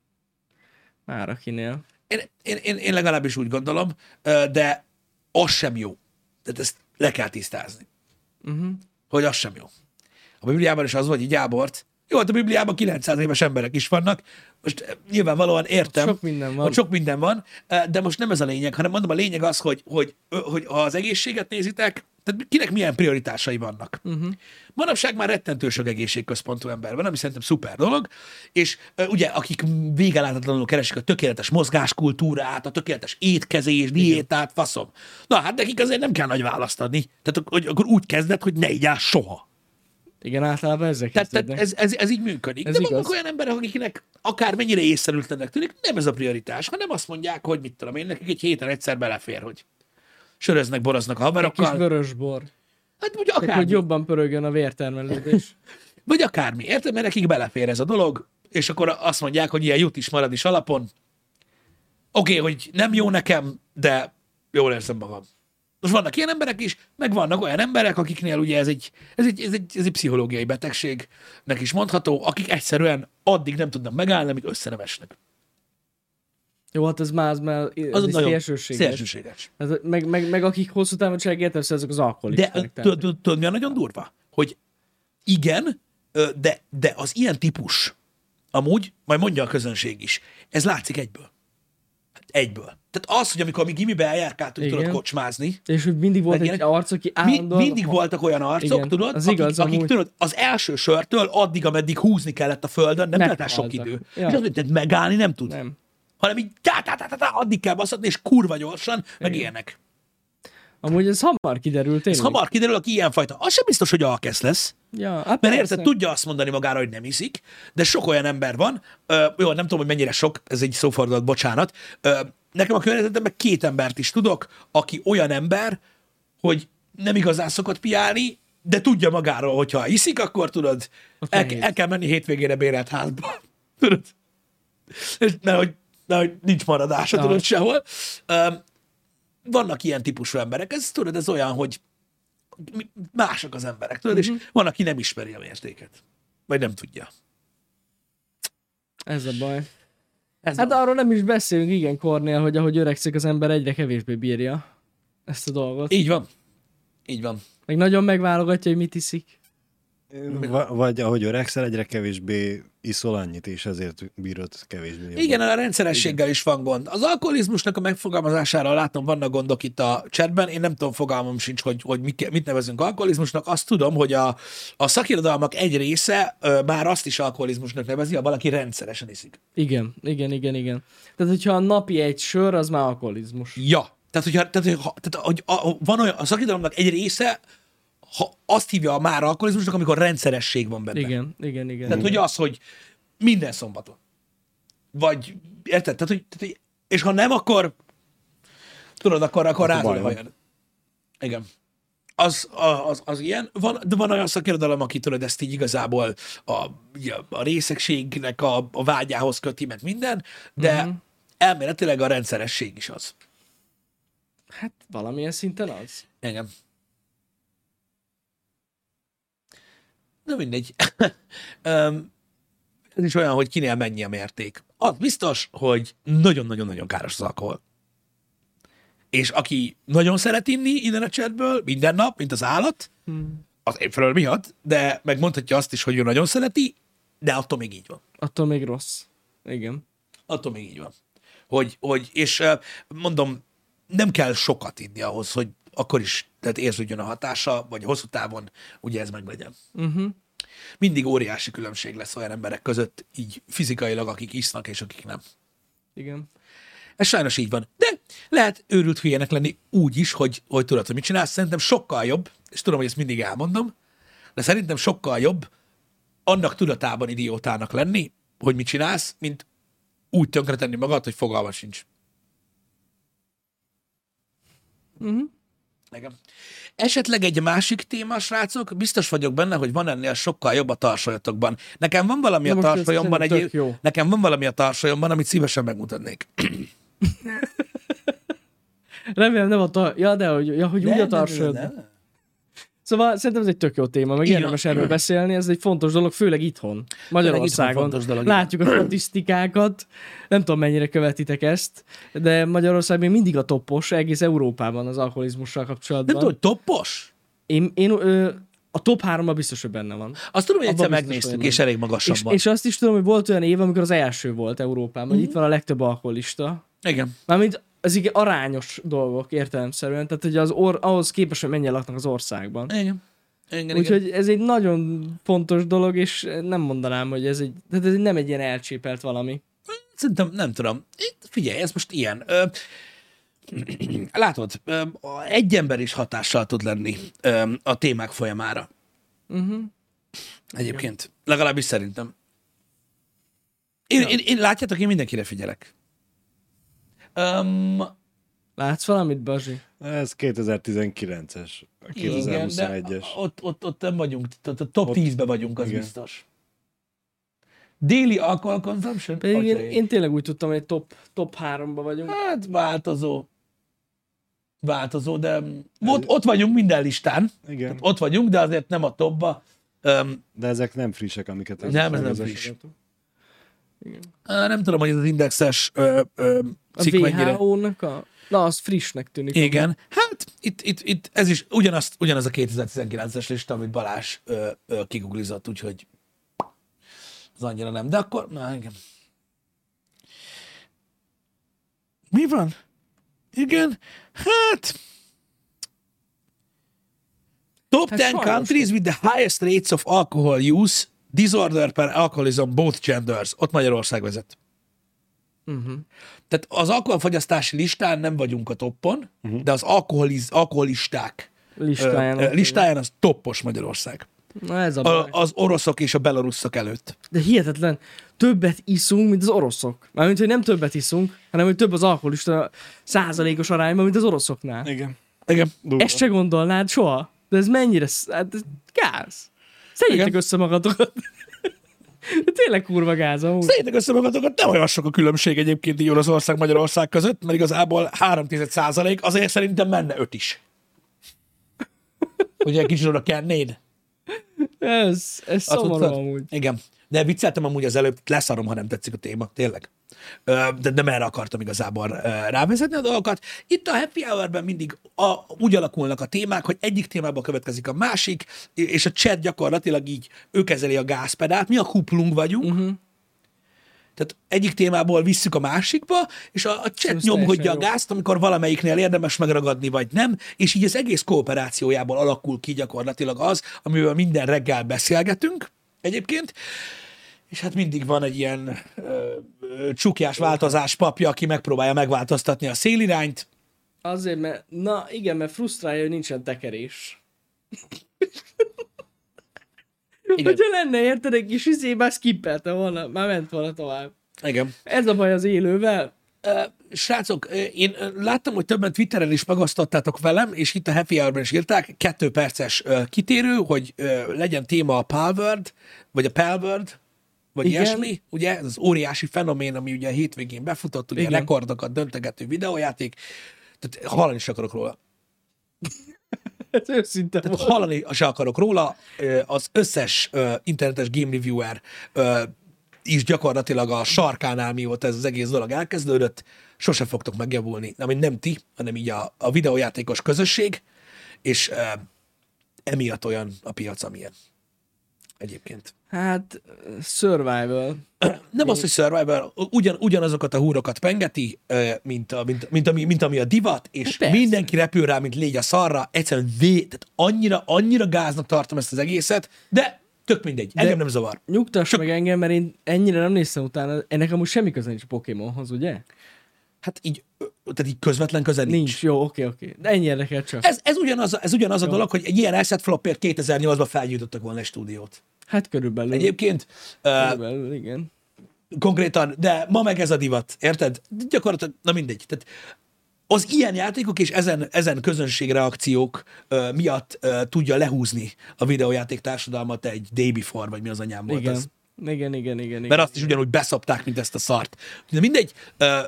Már akinél. Én, én, én, én legalábbis úgy gondolom, de az sem jó. Tehát ezt le kell tisztázni. Uh-huh. hogy az sem jó. A Bibliában is az, hogy így ábort. Jó, hát a Bibliában 900 éves emberek is vannak. Most eh, nyilvánvalóan értem. Sok minden van. Ott sok minden van, eh, de most nem ez a lényeg, hanem mondom, a lényeg az, hogy, hogy, hogy ha az egészséget nézitek, tehát kinek milyen prioritásai vannak. Uh-huh. Manapság már rettentő sok egészségközpontú ember van, ami szerintem szuper dolog, és ugye akik végeláthatatlanul keresik a tökéletes mozgáskultúrát, a tökéletes étkezés, diétát, faszom. Na hát nekik azért nem kell nagy választ adni. Tehát hogy akkor úgy kezded, hogy ne igyál soha. Igen, általában ezek Tehát, tehát ez, ez, ez így működik. Ez De igaz. vannak olyan emberek, akiknek akár mennyire észszerűtlennek tűnik, nem ez a prioritás, hanem azt mondják, hogy mit tudom én, nekik egy héten egyszer belefér, hogy söröznek, boroznak a Egy kis haverokkal. vörösbor. Hát úgy Csak hogy jobban pörögjön a vértermelődés. [LAUGHS] Vagy akármi. Érted? Mert nekik belefér ez a dolog, és akkor azt mondják, hogy ilyen jut is marad is alapon. Oké, okay, hogy nem jó nekem, de jól érzem magam. Most vannak ilyen emberek is, meg vannak olyan emberek, akiknél ugye ez egy, ez egy, ez egy, ez egy pszichológiai betegségnek is mondható, akik egyszerűen addig nem tudnak megállni, amíg össze nem esnek. Jó, hát ez már, az már ez Az egy nagyon szélsőséges. szélsőséges. Hát meg, meg, meg, akik hosszú távon csinálják, értem, ezek az De alkoholisták. tehát- tudod, mi a nagyon durva? Hogy igen, de, de az ilyen típus, amúgy, majd mondja a közönség is, ez látszik egyből. Egyből. Tehát az, hogy amikor mi gimibe eljárkáltunk, Igen. tudod kocsmázni, És hogy mindig volt egy arc, aki mi, állandóan... mindig voltak olyan arcok, Igen, tudod, az akik, igaz, akik amúgy. tudod, az első sörtől addig, ameddig húzni kellett a földön, nem el sok idő. Ja. És az, hogy megállni nem tud. Nem. Hanem így tá, tá, tá, tá, tá, addig kell baszatni, és kurva gyorsan, meg ilyenek. Amúgy ez hamar kiderült, Ez tényleg. hamar kiderül, aki ilyenfajta. Az sem biztos, hogy alkesz lesz. Ja, hát Mert persze. érted, tudja azt mondani magára, hogy nem iszik, de sok olyan ember van, ö, jó, nem tudom, hogy mennyire sok, ez egy szófordulat, bocsánat. Ö, nekem a környezetemben két embert is tudok, aki olyan ember, hogy nem igazán szokott piálni, de tudja magáról, hogyha iszik, akkor tudod, el, el kell menni hétvégére bérelt házba. [LAUGHS] Tudod? És nehogy, nehogy nincs maradása, Ja. tudod, sehol. Ö, vannak ilyen típusú emberek, ez tudod, ez olyan, hogy mások az emberek, tudod, Mhm. és van, aki nem ismeri a mértéket. Vagy nem tudja. Ez a baj. Ez Hát van. arról nem is beszélünk, igen, Kornél, hogy ahogy öregszik az ember, egyre kevésbé bírja ezt a dolgot. Így van. Így van. Meg nagyon megválogatja, hogy mit iszik. Va- vagy ahogy öregszel, egyre kevésbé iszol annyit, és ezért bírod kevésbé. jobban. Igen, a rendszerességgel is van gond. Az alkoholizmusnak a megfogalmazására látom, vannak gondok itt a chatben. Én nem tudom, fogalmam sincs, hogy, hogy mit, mit nevezünk alkoholizmusnak. Azt tudom, hogy a, a szakirodalmak egy része ö, már azt is alkoholizmusnak nevezi, ha valaki rendszeresen iszik. Igen, igen, igen, igen. Tehát, hogyha a napi egy sör, az már alkoholizmus. Ja. Tehát, hogyha, tehát, hogy, ha- tehát hogy a, van olyan, a szakirodalomnak egy része, ha azt hívja már alkoholizmusnak, amikor rendszeresség van benne. Igen, igen, igen. Tehát, hogy az, hogy minden szombaton. Vagy, érted? Tehát, hogy, tehát, hogy és ha nem, akkor tudod, akkor, akkor a baj van. hajad. Igen. Az, a- az, az ilyen. Van, de van olyan szakirodalom, aki tudod, ezt így igazából a, a részegségnek a, a vágyához köti, meg minden, de uh-huh. elméletileg a rendszeresség is az. Hát valamilyen szinten az. Igen. Na mindegy. [LAUGHS] Ez is olyan, hogy kinél mennyi a mérték. Az biztos, hogy nagyon-nagyon-nagyon káros az alkohol. És aki nagyon szeret inni innen a chatből, minden nap, mint az állat, Hmm. az én felől miatt, de megmondhatja azt is, hogy ő nagyon szereti, de attól még így van. Attól még rossz. Igen. Attól még így van. Hogy, hogy és mondom, nem kell sokat inni ahhoz, hogy akkor is tehát érződjön a hatása, vagy hosszú távon ugye ez meglegyen. Uh-huh. Mindig óriási különbség lesz olyan emberek között, így fizikailag, akik isznak, és akik nem. Igen. Ez sajnos így van. De lehet őrült hülyének lenni úgy is, hogy, hogy tudod, hogy mit csinálsz. Szerintem sokkal jobb, és tudom, hogy ezt mindig elmondom, de szerintem sokkal jobb annak tudatában idiótának lenni, hogy mit csinálsz, mint úgy tönkretenni magad, hogy fogalma sincs. Uh-huh. Igen. Esetleg egy másik téma, srácok, biztos vagyok benne, hogy van ennél sokkal jobb a tarsolyatokban. Nekem van valami a tarsolyomban, egy, jó. nekem van valami a tarsolyomban, amit szívesen megmutatnék. [LAUGHS] Remélem nem a tar... Ja, de hogy, ja, hogy úgy a tarsod. nem. Szóval szerintem ez egy tök jó téma, meg érdemes erről beszélni, ez egy fontos dolog, főleg itthon, Magyarországon. fontos dolog, Látjuk a statisztikákat, nem tudom mennyire követitek ezt, de Magyarország még mindig a toppos egész Európában az alkoholizmussal Nem kapcsolatban. tudom, hogy toppos? Én, én ö, a top háromban biztos, hogy benne van. Azt tudom, hogy egyszer megnéztük, és nem. elég magasan És, és azt is tudom, hogy volt olyan év, amikor az első volt Európában, hogy itt van a legtöbb alkoholista. Igen. Mármint az igen arányos dolgok értelemszerűen, tehát hogy az or, ahhoz képest, hogy mennyien laknak az országban. Igen. Igen, igen. Úgyhogy ez egy nagyon fontos dolog, és nem mondanám, hogy ez egy, tehát ez nem egy ilyen elcsépelt valami. Szerintem nem tudom. Figyelj, ez most ilyen. Ö, látod, ö, egy ember is hatással tud lenni ö, a témák folyamára. Uh-huh. Egyébként. Legalábbis szerintem. Én, én, én látjátok, én mindenkire figyelek. Um, Látsz valamit, Bazsi? Ez 2019-es, igen, de 2021-es. ott, ott, ott nem vagyunk, a top 10-be vagyunk, az igen. biztos. Daily alcohol consumption? Pedig én, én tényleg úgy tudtam, hogy top, top 3-ba vagyunk. Hát változó. Változó, de ott, ott vagyunk minden listán. Igen, Ott vagyunk, de azért nem a topba. Um, de ezek nem frissek, amiket Nem, ez nem friss. igen. Nem tudom, hogy ez az indexes ö, ö, cikk mennyire... WHO-nak a... Na, az frissnek tűnik. Igen. Hát itt, itt, itt ez is ugyanaz, ugyanaz a 2019-es lista, amit Balázs ö, ö, kiguglizott, úgyhogy az annyira nem. De akkor, na igen. Mi van? Igen, hát... Top Hát 10 sajnos. countries with the highest rates of alcohol use, disorder per alcoholism, both genders. Ott Magyarország vezet. Uh-huh. Tehát az alkoholfogyasztási listán nem vagyunk a toppon, uh-huh. de az alkoholiz, alkoholisták Listáján. ö, ö, listáján az toppos Magyarország. Na ez a A, baj. az oroszok és a belarusszok előtt. De hihetetlen, többet iszunk, mint az oroszok. Mármint, hogy nem többet iszunk, hanem hogy több az alkoholista százalékos arányban, mint az oroszoknál. Igen. Igen. Durva. Ezt se gondolnád soha. De ez mennyire, hát ez gáz. Szedjétek össze magatokat. De tényleg kurva gáz amúgy. Szétek össze magatokat, nem olyan sok a különbség egyébként így Oroszország Magyarország között, mert igazából 3 százalék, azért szerintem menne 5 is. [LAUGHS] Ugye kicsit oda kennéd. Ez, ez szomorú amúgy. Igen. De vicceltem amúgy az előbb, leszarom, ha nem tetszik a téma, tényleg. De nem erre akartam igazából rávezetni a dolgokat. Itt a Happy Hour-ben mindig a, úgy alakulnak a témák, hogy egyik témában következik a másik, és a chat gyakorlatilag így ő kezeli a gázpedált, mi a kuplung vagyunk, uh-huh. tehát egyik témából visszük a másikba, és a, a chat nyomkodja a gázt, amikor valamelyiknél érdemes megragadni, vagy nem, és így az egész kooperációjából alakul ki gyakorlatilag az, amivel minden reggel beszélgetünk egyébként, és hát mindig van egy ilyen ö, csukjás változás papja, aki megpróbálja megváltoztatni a szélirányt. Azért, mert, na igen, mert frusztrálja, hogy nincsen tekerés. Igen. Hogyha lenne, érted, egy kis izé, már skippelte volna, már ment volna tovább. Igen. Ez a baj az élővel. Ö, Srácok, én láttam, hogy többen Twitteren is megosztottátok velem, és itt a Happy Hour-ben is írták, kettő perces ö, kitérő, hogy ö, legyen téma a Palword, vagy a Palword, vagy Igen. ilyesmi, ugye, ez az óriási fenomén, ami ugye a hétvégén befutott, ugye Igen. rekordokat döntegető videójáték, tehát hallani is akarok róla. [LAUGHS] Ez őszinte Tehát volt. hallani se akarok róla, az összes internetes game reviewer is gyakorlatilag a sarkánál, mióta ez az egész dolog elkezdődött, sose fogtok megjavulni. Nem, nem ti, hanem így a, a videójátékos közösség, és emiatt olyan a piac, amilyen. Egyébként. Hát, survival. Nem az, hogy Survivor, ugyan, ugyanazokat a húrokat pengeti, mint, a, mint, mint, ami, mint ami a divat, és Persze. mindenki repül rá, mint légy a szarra, egyszerűen vé, tehát annyira, annyira gáznak tartom ezt az egészet, de tök mindegy, engem nem zavar. Nyugtass meg engem, mert én ennyire nem néztem utána. Ennek amúgy semmi köze nincs Pokémonhoz, ugye? Hát így, tehát így közvetlen köze nincs. Nincs. Jó, oké, oké. De ennyi érdekel csak. Ez, ez ugyanaz, ez ugyanaz a dolog, hogy egy ilyen asset flopért 2008-ban felgyújtottak volna egy stúdiót. Hát körülbelül. Egyébként Körülbelül, igen. konkrétan, de ma meg ez a divat, érted? Gyakorlatilag, na mindegy. Tehát az ilyen játékok és ezen, ezen közönségreakciók ö, miatt ö, tudja lehúzni a videójáték társadalmat egy Day Before, vagy mi az anyám volt Igen. az. Igen, igen, igen, igen. Mert azt is ugyanúgy beszopták, mint ezt a szart. De mindegy, ö,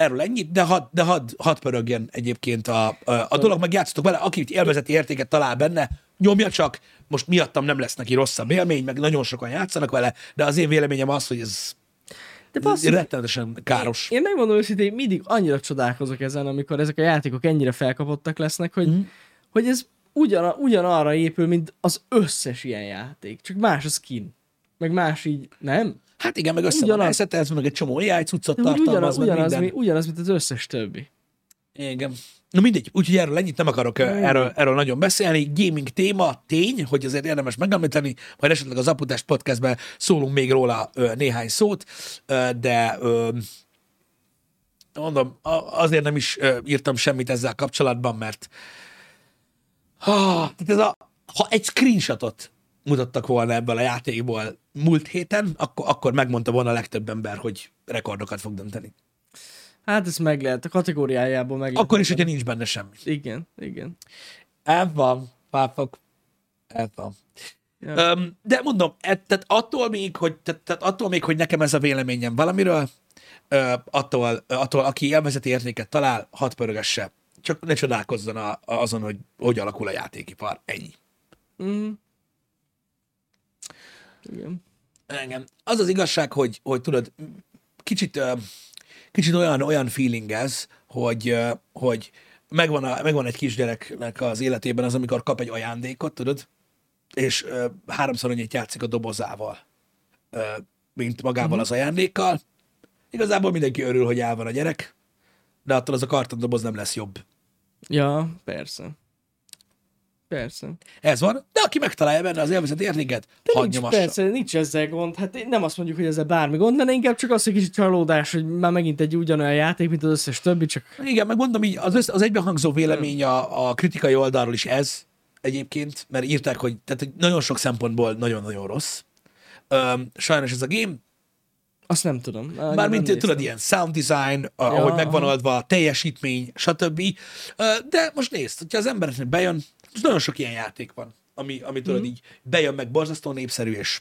erről ennyit, de hadd de had, had pörögjen egyébként a, a, a dolog, meg játszatok vele, aki élvezeti értéket talál benne, nyomja csak, most miattam nem lesz neki rosszabb élmény, meg nagyon sokan játszanak vele, de az én véleményem az, hogy ez De basszus, rettenetesen káros. Én megmondom őszintén, mindig annyira csodálkozok ezen, amikor ezek a játékok ennyire felkapottak lesznek, hogy, mm. hogy ez ugyan, ugyanarra épül, mint az összes ilyen játék. Csak más a skin. Meg más így, nem? Hát igen, meg össze van Ugyanaz. eszetelzve, meg egy csomó AI cuccot tartalmaz, ugyanaz, ugyanaz, ugyanaz, mint az összes többi. Igen. Na mindegy, úgyhogy erről ennyit nem akarok erről, erről nagyon beszélni. Gaming téma, tény, hogy azért érdemes megemlíteni, majd esetleg az Aputest podcastben szólunk még róla néhány szót, de mondom, azért nem is írtam semmit ezzel kapcsolatban, mert ha, ez a, ha egy screenshotot mutattak volna ebből a játékból múlt héten, akkor, akkor megmondta volna a legtöbb ember, hogy rekordokat fog dönteni. Hát ez meg lehet, a kategóriájából meg lehet. Akkor is, hogyha nincs benne semmi. Igen, igen. El van, pápok. El van. Ja. Um, de mondom, et, tehát attól még, hogy, tehát, tehát attól még, hogy nekem ez a véleményem valamiről, uh, attól, attól, aki élvezeti értéket talál, hat pörögesse. Csak ne csodálkozzon a, a, azon, hogy hogy alakul a játékipar. Ennyi. Mm. Igen. Engem. Az az igazság, hogy, hogy tudod, kicsit, ö, kicsit olyan, olyan feeling ez, hogy, hogy megvan, a, megvan egy kisgyereknek az életében az, amikor kap egy ajándékot, tudod, és ö, háromszor annyit játszik a dobozával, ö, mint magával az ajándékkal. Igazából mindenki örül, hogy el van a gyerek, de attól az a kartondoboz nem lesz jobb. Ja, persze. Persze. Ez van, de aki megtalálja benne az élvezet értéket, De nincs, nyomassa. persze, nincs ezzel gond. Hát én nem azt mondjuk, hogy ezzel bármi gond lenne, inkább csak az, hogy kicsit csalódás, hogy már megint egy ugyanolyan játék, mint az összes többi, csak Igen, meg mondom így, az, össz, az egybehangzó vélemény a, a kritikai oldalról is ez egyébként, mert írták, hogy, tehát, hogy nagyon sok szempontból nagyon-nagyon rossz. Öm, sajnos ez a game, azt nem tudom. mármint nem tudod, ilyen sound design, Ja, ahogy megvan aha. oldva, teljesítmény, stb. De most nézd, hogyha az embereknek bejön, most nagyon sok ilyen játék van, ami, ami tudod így bejön meg borzasztó népszerű, és,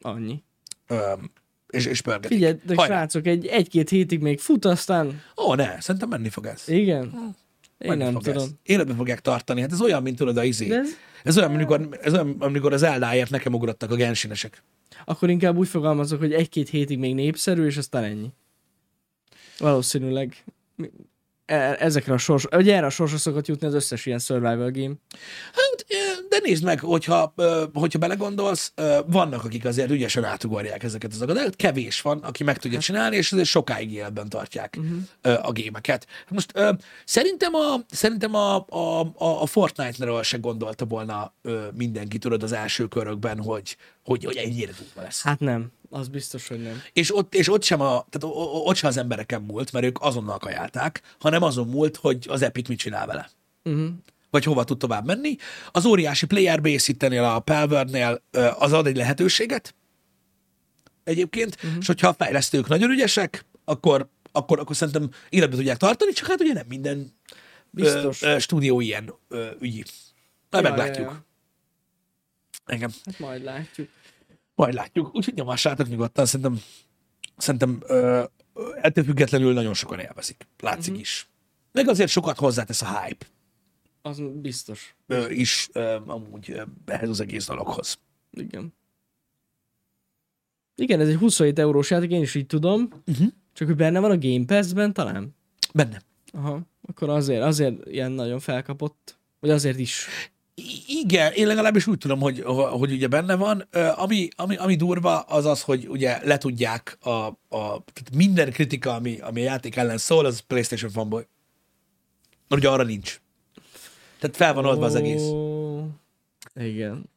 Annyi. öm, és, és pörgetik. Figyelj, de Hajrá. srácok, egy, egy-két hétig még fut, aztán Ó, ne, szerintem menni fog ez. igen. Én Menni nem fog tudom. Ez. Életbe fogják tartani. Hát ez olyan, mint tudod, a izé. De ez- Ez olyan, amikor, ez olyan, amikor az Eldáért nekem ugrottak a gensinesek. Akkor inkább úgy fogalmazok, hogy egy-két hétig még népszerű, és aztán ennyi. Valószínűleg ezekre a sors, ugye erre a sorsra szokott jutni az összes ilyen survival game. Hát, eh, de nézd meg, hogyha, ö, hogyha belegondolsz, vannak, akik azért ügyesen átugorják ezeket az akadályokat, kevés van, aki meg tudja csinálni, és azért sokáig életben tartják uh-huh. a gémeket. Most ö, szerintem a, szerintem a, a, a, Fortnite-ról se gondolta volna mindenki, tudod, az első körökben, hogy, hogy, hogy ennyire durva lesz. Hát nem, az biztos, hogy nem. És ott, és ott sem, a, tehát ott sem az embereken múlt, mert ők azonnal kajálták, hanem azon múlt, hogy az Epic mit csinál vele. Uh-huh. Vagy hova tud tovább menni. Az óriási player base ittenél a Palworld-nél ö, az ad egy lehetőséget egyébként, uh-huh. és hogyha a fejlesztők nagyon ügyesek, akkor, akkor, akkor szerintem életbe tudják tartani, csak hát ugye nem minden Biztos. Ö, ö, stúdió ilyen ö, ügyi. Majd Ja, meglátjuk. ja, ja. Engem. Hát majd látjuk. Majd látjuk. Úgyhogy nyomassátok nyugodtan, szerintem, szerintem ö, ettől függetlenül nagyon sokan élvezik. Látszik uh-huh. is. Meg azért sokat hozzátesz a hype Az biztos. ö, is ö, amúgy ö, ehhez az egész dologhoz. Igen. Igen, ez egy 27 eurós játék, én is így tudom. Uh-huh. Csak hogy benne van a Game Pass-ben talán? Benne. Aha. Akkor azért, azért ilyen nagyon felkapott. Vagy azért is. Igen, én legalábbis úgy tudom, hogy, hogy ugye benne van. Ami, ami, ami durva, az az, hogy ugye letudják a, a tehát minden kritika, ami, ami a játék ellen szól, az PlayStation fanboy. Mert ugye arra nincs. Tehát fel van oldva az egész. Igen.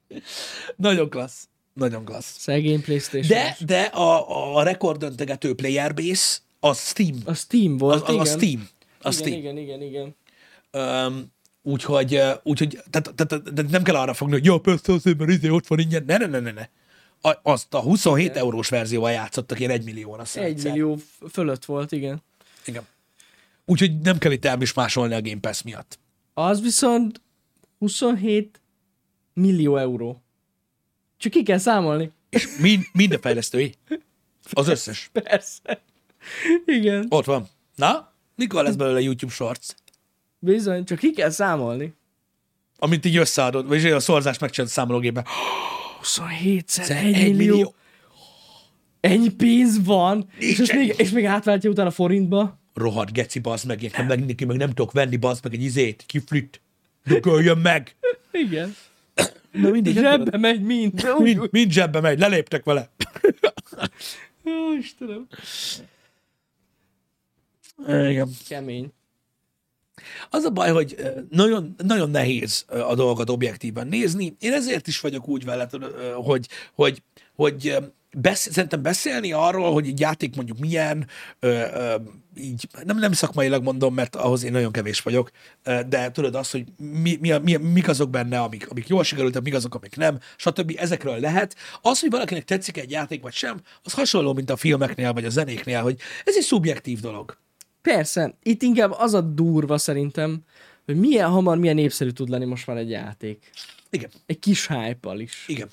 [LAUGHS] Nagyon klassz. Nagyon klassz. Szegény Playstation. De, de a, a rekordöntegető player base az Steam. A Steam volt, Az, az, igen. a Steam. A igen, Steam. igen, igen, igen. Um, úgyhogy, úgyhogy tehát, tehát, tehát, nem kell arra fogni, hogy jó, persze azért, mert izé ott van ingyen. Ne, ne, ne, ne, ne. A, azt a 27 eurós verzióval játszottak ilyen egy millióan. Azt hiszem Egy millió fölött volt, igen. Igen. Úgyhogy nem kell itt elmismásolni a Game Pass miatt. Az viszont 27 millió euró. Csak ki kell számolni. És mind, mind a fejlesztői. Az összes. Persze. Igen. Ott van. Na? Mikor lesz belőle YouTube Shorts? Bizony, csak ki kell számolni. Amit így összeadod, vagy a szorzás megcsinált a számológépben. 27-szer Egy 1 millió. millió. Ennyi pénz van, és, Nincs ennyi. még, és még átváltja utána forintba. rohadt geci, bazd meg, nekem meg, neki meg nem tudok venni, bazd meg egy izét, kiflit. Dököljön meg. [LAUGHS] Igen. Na mindegy. nem Zsebbe tudod. megy mind. Mind, mind zsebbe megy, leléptek vele. Ó, Istenem. Igen. Kemény. Az a baj, hogy nagyon, nagyon nehéz a dolgokat objektíven nézni. Én ezért is vagyok úgy vele, hogy, hogy, hogy ö, besz, szerintem beszélni arról, hogy egy játék mondjuk milyen, ö, így nem, nem szakmailag mondom, mert ahhoz én nagyon kevés vagyok, de tudod azt, hogy mi, mi, mi, mik azok benne, amik, amik jól sikerültek, mik azok, amik nem, stb. Ezekről lehet. Az, hogy valakinek tetszik egy játék, vagy sem, az hasonló, mint a filmeknél, vagy a zenéknél, hogy ez egy szubjektív dolog. Persze, itt inkább az a durva szerintem, hogy milyen hamar, milyen népszerű tud lenni most már egy játék. Igen, Egy kis hype is. igen.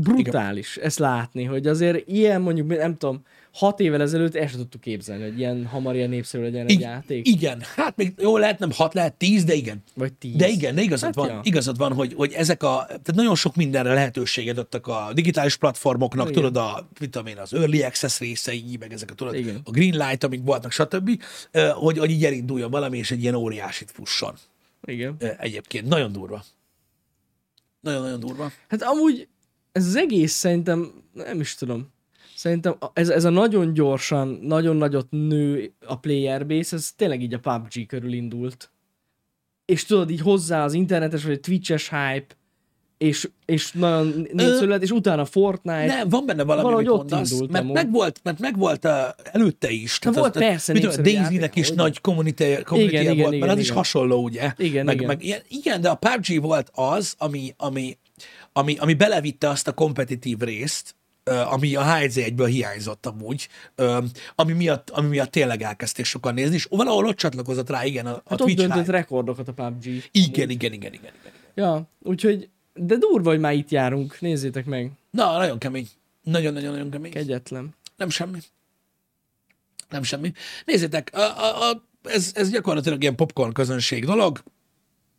Brutális Igen. ezt látni, hogy azért ilyen mondjuk, nem tudom, hat évvel ezelőtt el sem tudtuk képzelni, hogy ilyen hamar ilyen népszerű legyen egy I- játék. Igen, hát még jó lehet, nem hat, lehet tíz, de igen. Vagy tíz. De igen, de igazad Hát van, ja. igazad van, hogy, hogy ezek a, tehát nagyon sok mindenre lehetőséget adtak a digitális platformoknak, Igen. tudod, a, mit tudom én, az Early Access részei, meg ezek a, tudod, Igen. a Greenlight, amik voltak, stb., hogy, hogy így elinduljon valami, és egy ilyen óriásit fusson. Igen. Egyébként nagyon durva. Nagyon-nagyon durva. Hát amúgy ez az egész szerintem, nem is tudom, szerintem a- ez, ez a nagyon gyorsan, nagyon nagyot nő a player base, ez tényleg így a PUBG körül indult. És tudod, így hozzá az internetes vagy a Twitches hype, és, és nagyon népszerű lett, és utána Fortnite. Nem, van benne valami, Valahogy amit ott mondasz, indult mert amúgy. megvolt, mert megvolt uh, előtte is. Tehát volt persze mit tudom, Daisy-nek játék, is hogy- nagy community, community Igen, volt, igen, mert igen, az is igen. hasonló, ugye? Igen, meg, igen. Meg, ilyen, igen, de a PUBG volt az, ami, ami, ami, ami belevitte azt a kompetitív részt, ami a H1Z1-ből hiányzott amúgy, ami miatt, ami miatt tényleg elkezdték sokan nézni, és valahol ott csatlakozott rá, igen, a, a hát ott Twitch döntött hype. rekordokat a PUBG. Igen, igen, igen, igen, igen. Ja, úgyhogy, de durva, hogy már itt járunk, nézzétek meg, Na, nagyon kemény. Nagyon-nagyon-nagyon kemény. kegyetlen. Nem semmi. Nem semmi. Nézzétek, a, a, a, ez, ez gyakorlatilag ilyen popcorn közönség dolog.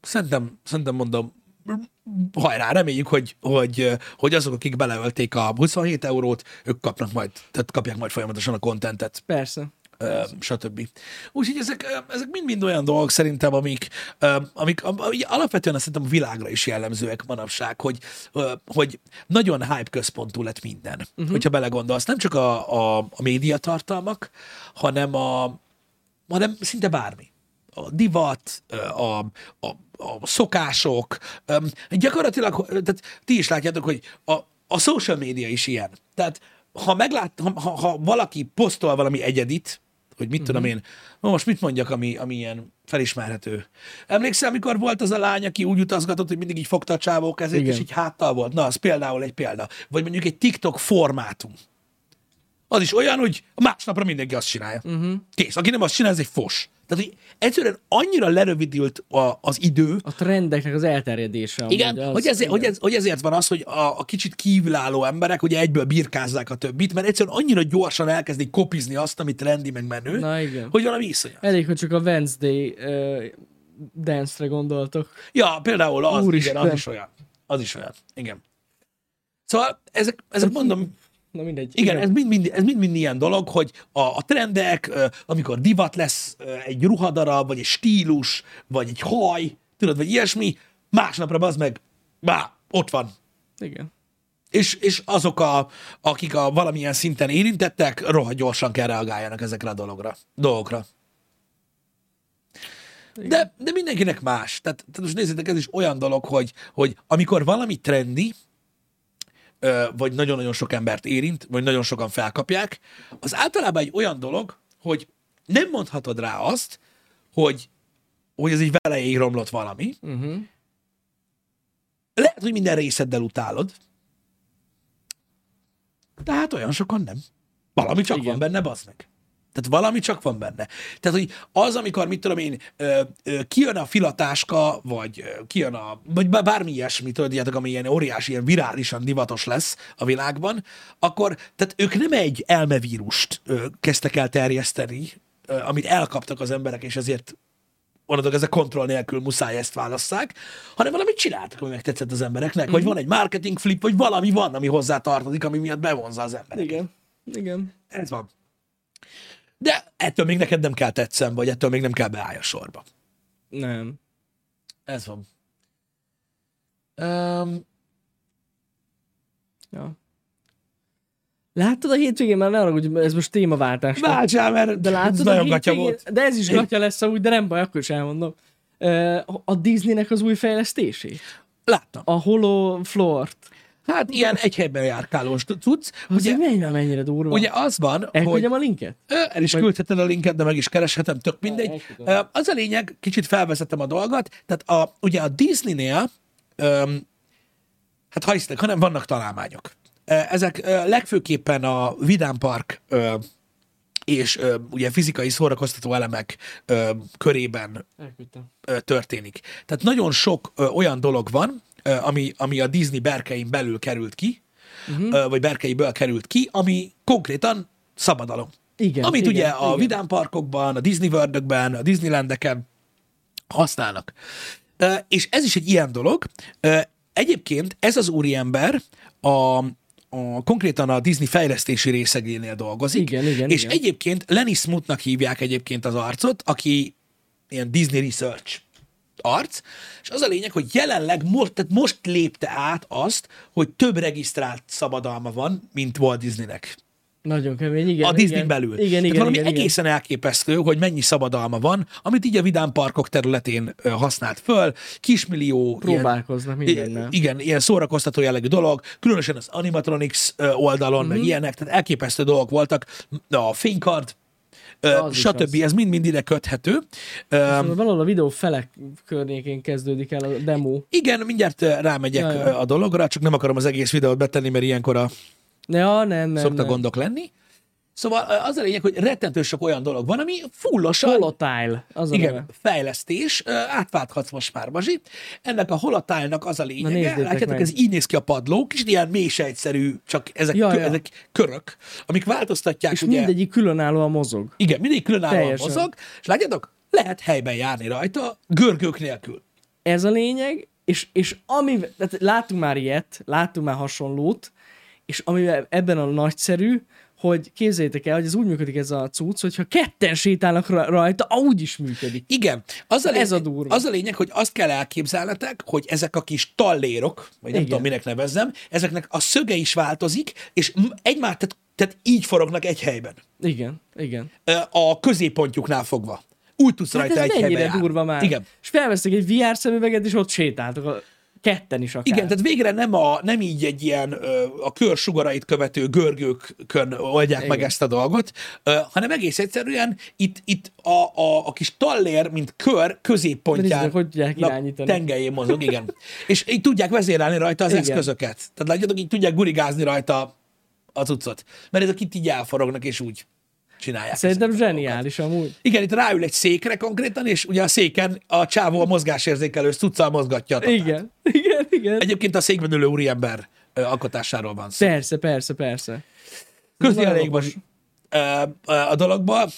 Szerintem, szerintem mondom, hajrá, reméljük, hogy, hogy, hogy azok, akik beleölték a 27 eurót, ők kapnak majd, tehát kapják majd folyamatosan a kontentet, Persze. ö, stb. Úgyhogy ezek, ezek mind-mind olyan dolgok szerintem, amik, amik am- ami alapvetően azt szerintem a világra is jellemzőek manapság, hogy, hogy nagyon hype központú lett minden, uh-huh. hogyha belegondolsz. Nem csak a, a, a médiatartalmak, hanem a, hanem szinte bármi. A divat, a, a, a szokások, gyakorlatilag, tehát ti is látjátok, hogy a, a social média is ilyen. Tehát ha, meglát, ha, ha, valaki posztol valami egyedit, hogy mit tudom én, na most mit mondjak, ami, ami ilyen felismerhető. Emlékszel, amikor volt az a lány, aki úgy utazgatott, hogy mindig így fogta a csávó kezét, Igen. és így háttal volt? Na, az például egy példa. Vagy mondjuk egy TikTok formátum. Az is olyan, hogy másnapra mindenki azt csinálja. Uh-huh. Kész. Aki nem azt csinál, ez egy fos. Tehát, hogy egyszerűen annyira lerövidült a, az idő, A trendeknek az elterjedése. igen, az, hogy, ezért, hogy, igen. ez, hogy ezért van az, hogy a, a kicsit kívülálló emberek ugye egyből birkázzák a többit, mert egyszerűen annyira gyorsan elkezdik kopizni azt, amit trendi meg menő, Na igen. hogy valami iszonyat. Elég, hogy csak a Wednesday uh, dance-re gondoltok. Ja, például az, Úristen. igen, az is olyan. Az is olyan, igen. Szóval ezek, ezek mondom, Na mindegy. igen, ez mind-mind, ez mind-mind ilyen dolog, hogy a, a trendek, amikor divat lesz egy ruhadarab, vagy egy stílus, vagy egy haj, tudod, vagy ilyesmi, másnapra az meg, bá, ott van, igen. És, és azok, a, akik a valamilyen szinten érintettek, rohadt gyorsan kell reagáljanak ezekre a dologra, dolgokra. De, de mindenkinek más. Tehát, tehát most nézzétek, ez is olyan dolog, hogy, hogy amikor valami trendi, vagy nagyon-nagyon sok embert érint, vagy nagyon sokan felkapják, az általában egy olyan dolog, hogy nem mondhatod rá azt, hogy, hogy ez így velejéig romlott valami. Uh-huh. Lehet, hogy minden részeddel utálod, de hát olyan sokan nem. Valami csak Igen. van benne, bazd meg. Tehát valami csak van benne. Tehát, hogy az, amikor, mit tudom én, ö, ö, kijön a filatáska, vagy ö, kijön a, vagy bár- bármi ilyesmi, tudjátok, ami ilyen óriási, ilyen virálisan divatos lesz a világban, akkor, tehát ők nem egy elmevírust ö, kezdtek el terjeszteni, ö, amit elkaptak az emberek, és ezért onnantól ez a kontroll nélkül muszáj ezt válasszák, hanem valamit csináltak, ami megtetszett az embereknek, Mhm. vagy van egy marketing flip, vagy valami van, ami hozzá tartozik, ami miatt bevonza az embereket. Igen. Igen. Ez van. De ettől még neked nem kell tetszem, vagy ettől még nem kell beállj a sorba. Nem. Ez van. Um, Ja. Láttad a hétvégén már ne haragudj, ez most témaváltás. Váltsál, mert De látod, ez a nagyon gatya volt. de ez is gatya lesz amúgy, de nem baj, akkor is elmondom. A Disneynek az új fejlesztését. Láttam. A Holo Floort. Hát ilyen egy helyben járkálós cucc. Az Ugye, mennyire, mennyire durva. ugye az van, hogy... Elküldjem a linket? El is küldheted a linket, de meg is kereshetem, tök mindegy. Az a lényeg, kicsit felvezetem a dolgot, tehát a, ugye a Disneynél, öm, hát ha hisznek, hanem vannak találmányok. Ezek legfőképpen a Vidám Park és ö, ugye fizikai szórakoztató elemek ö, körében ö, történik. Tehát nagyon sok ö, olyan dolog van, ami, ami a Disney berkein belül került ki, uh-huh. vagy berkeiből került ki, ami konkrétan szabadalom. Igen, Amit igen, ugye a igen. Vidám parkokban, a Disney world a Disneylandeken használnak. És ez is egy ilyen dolog. Egyébként ez az úriember a, a konkrétan a Disney fejlesztési részegénél dolgozik. Igen, igen, És igen. egyébként Lenny Smutnak hívják egyébként az arcot, aki ilyen Disney Research arc, és az a lényeg, hogy jelenleg most, tehát most lépte át azt, hogy több regisztrált szabadalma van, mint Walt Disneynek Nagyon kemény, igen. a Disney igen. belül. Igen, Tehát igen, valami igen, igen. egészen elképesztő, hogy mennyi szabadalma van, amit így a Vidám parkok területén használt föl, kismillió Próbálkoznak mindennel. igen, ilyen szórakoztató jellegű dolog, különösen az animatronics oldalon, Mhm. meg ilyenek, tehát elképesztő dolgok voltak, a fénykard, Az stb. Ez mind-mind ide köthető. Valahol a videó felek környékén kezdődik el a demo. igen, mindjárt rámegyek Ja, ja. ö, a dologra, csak nem akarom az egész videót betenni, mert ilyenkor a Ja, nem, nem, szoktak nem. gondok lenni. Szóval az a lényeg, hogy rettentő sok olyan dolog van, ami fullosan Volatile, az a Igen, neve. fejlesztés, átválthatsz most már, Bazsi. Ennek a holatálnak az a lényege, nézzétek látjátok, meg. ez így néz ki a padló, kis ilyen mélysejtszerű, csak ezek, Ja, kö, ja. ezek körök, amik változtatják, És ugye, mindegyik különállóan mozog. igen, mindig különállóan Teljesen. mozog, és látjátok, lehet helyben járni rajta, görgők nélkül. Ez a lényeg, és, és ami, tehát láttunk már ilyet, láttunk már hasonlót, és ami ebben a nagyszerű, hogy képzeljétek el, hogy ez úgy működik ez a cucc, hogyha ketten sétálnak ra- rajta, úgy is működik. Igen, az a, lényeg, Ez a durva. az a lényeg, hogy azt kell elképzelnetek, hogy ezek a kis tallérok, vagy nem Igen. tudom, minek nevezzem, ezeknek a szöge is változik, és egymás, tehát, tehát így forognak egy helyben. Igen, igen. A középpontjuknál fogva. Úgy tudsz Hát rajta ez egy helybe mennyire járni. durva már. Igen. És felvesztek egy VR szemüveget, és ott sétáltak, a ketten is akár. Igen, tehát végre nem, a, nem így egy ilyen a kör sugarait követő görgőkön oldják Igen. meg ezt a dolgot, hanem egész egyszerűen itt, itt a, a, a kis tallér, mint kör középpontján tengelyén mozog, igen. És így tudják vezérelni rajta az Igen. eszközöket. Tehát látjátok, így tudják gurigázni rajta a cuccot. Mert ezek itt így elforognak, és úgy csinálják. Szerintem a zseniális amúgy. Igen, itt ráül egy székre konkrétan, és ugye a széken a csávó a mozgásérzékelő cuccal mozgatja a tatát. Igen, igen, igen. Egyébként a székben ülő úriember alkotásáról van szó. Persze, persze, persze. Elég okos. most a dologba,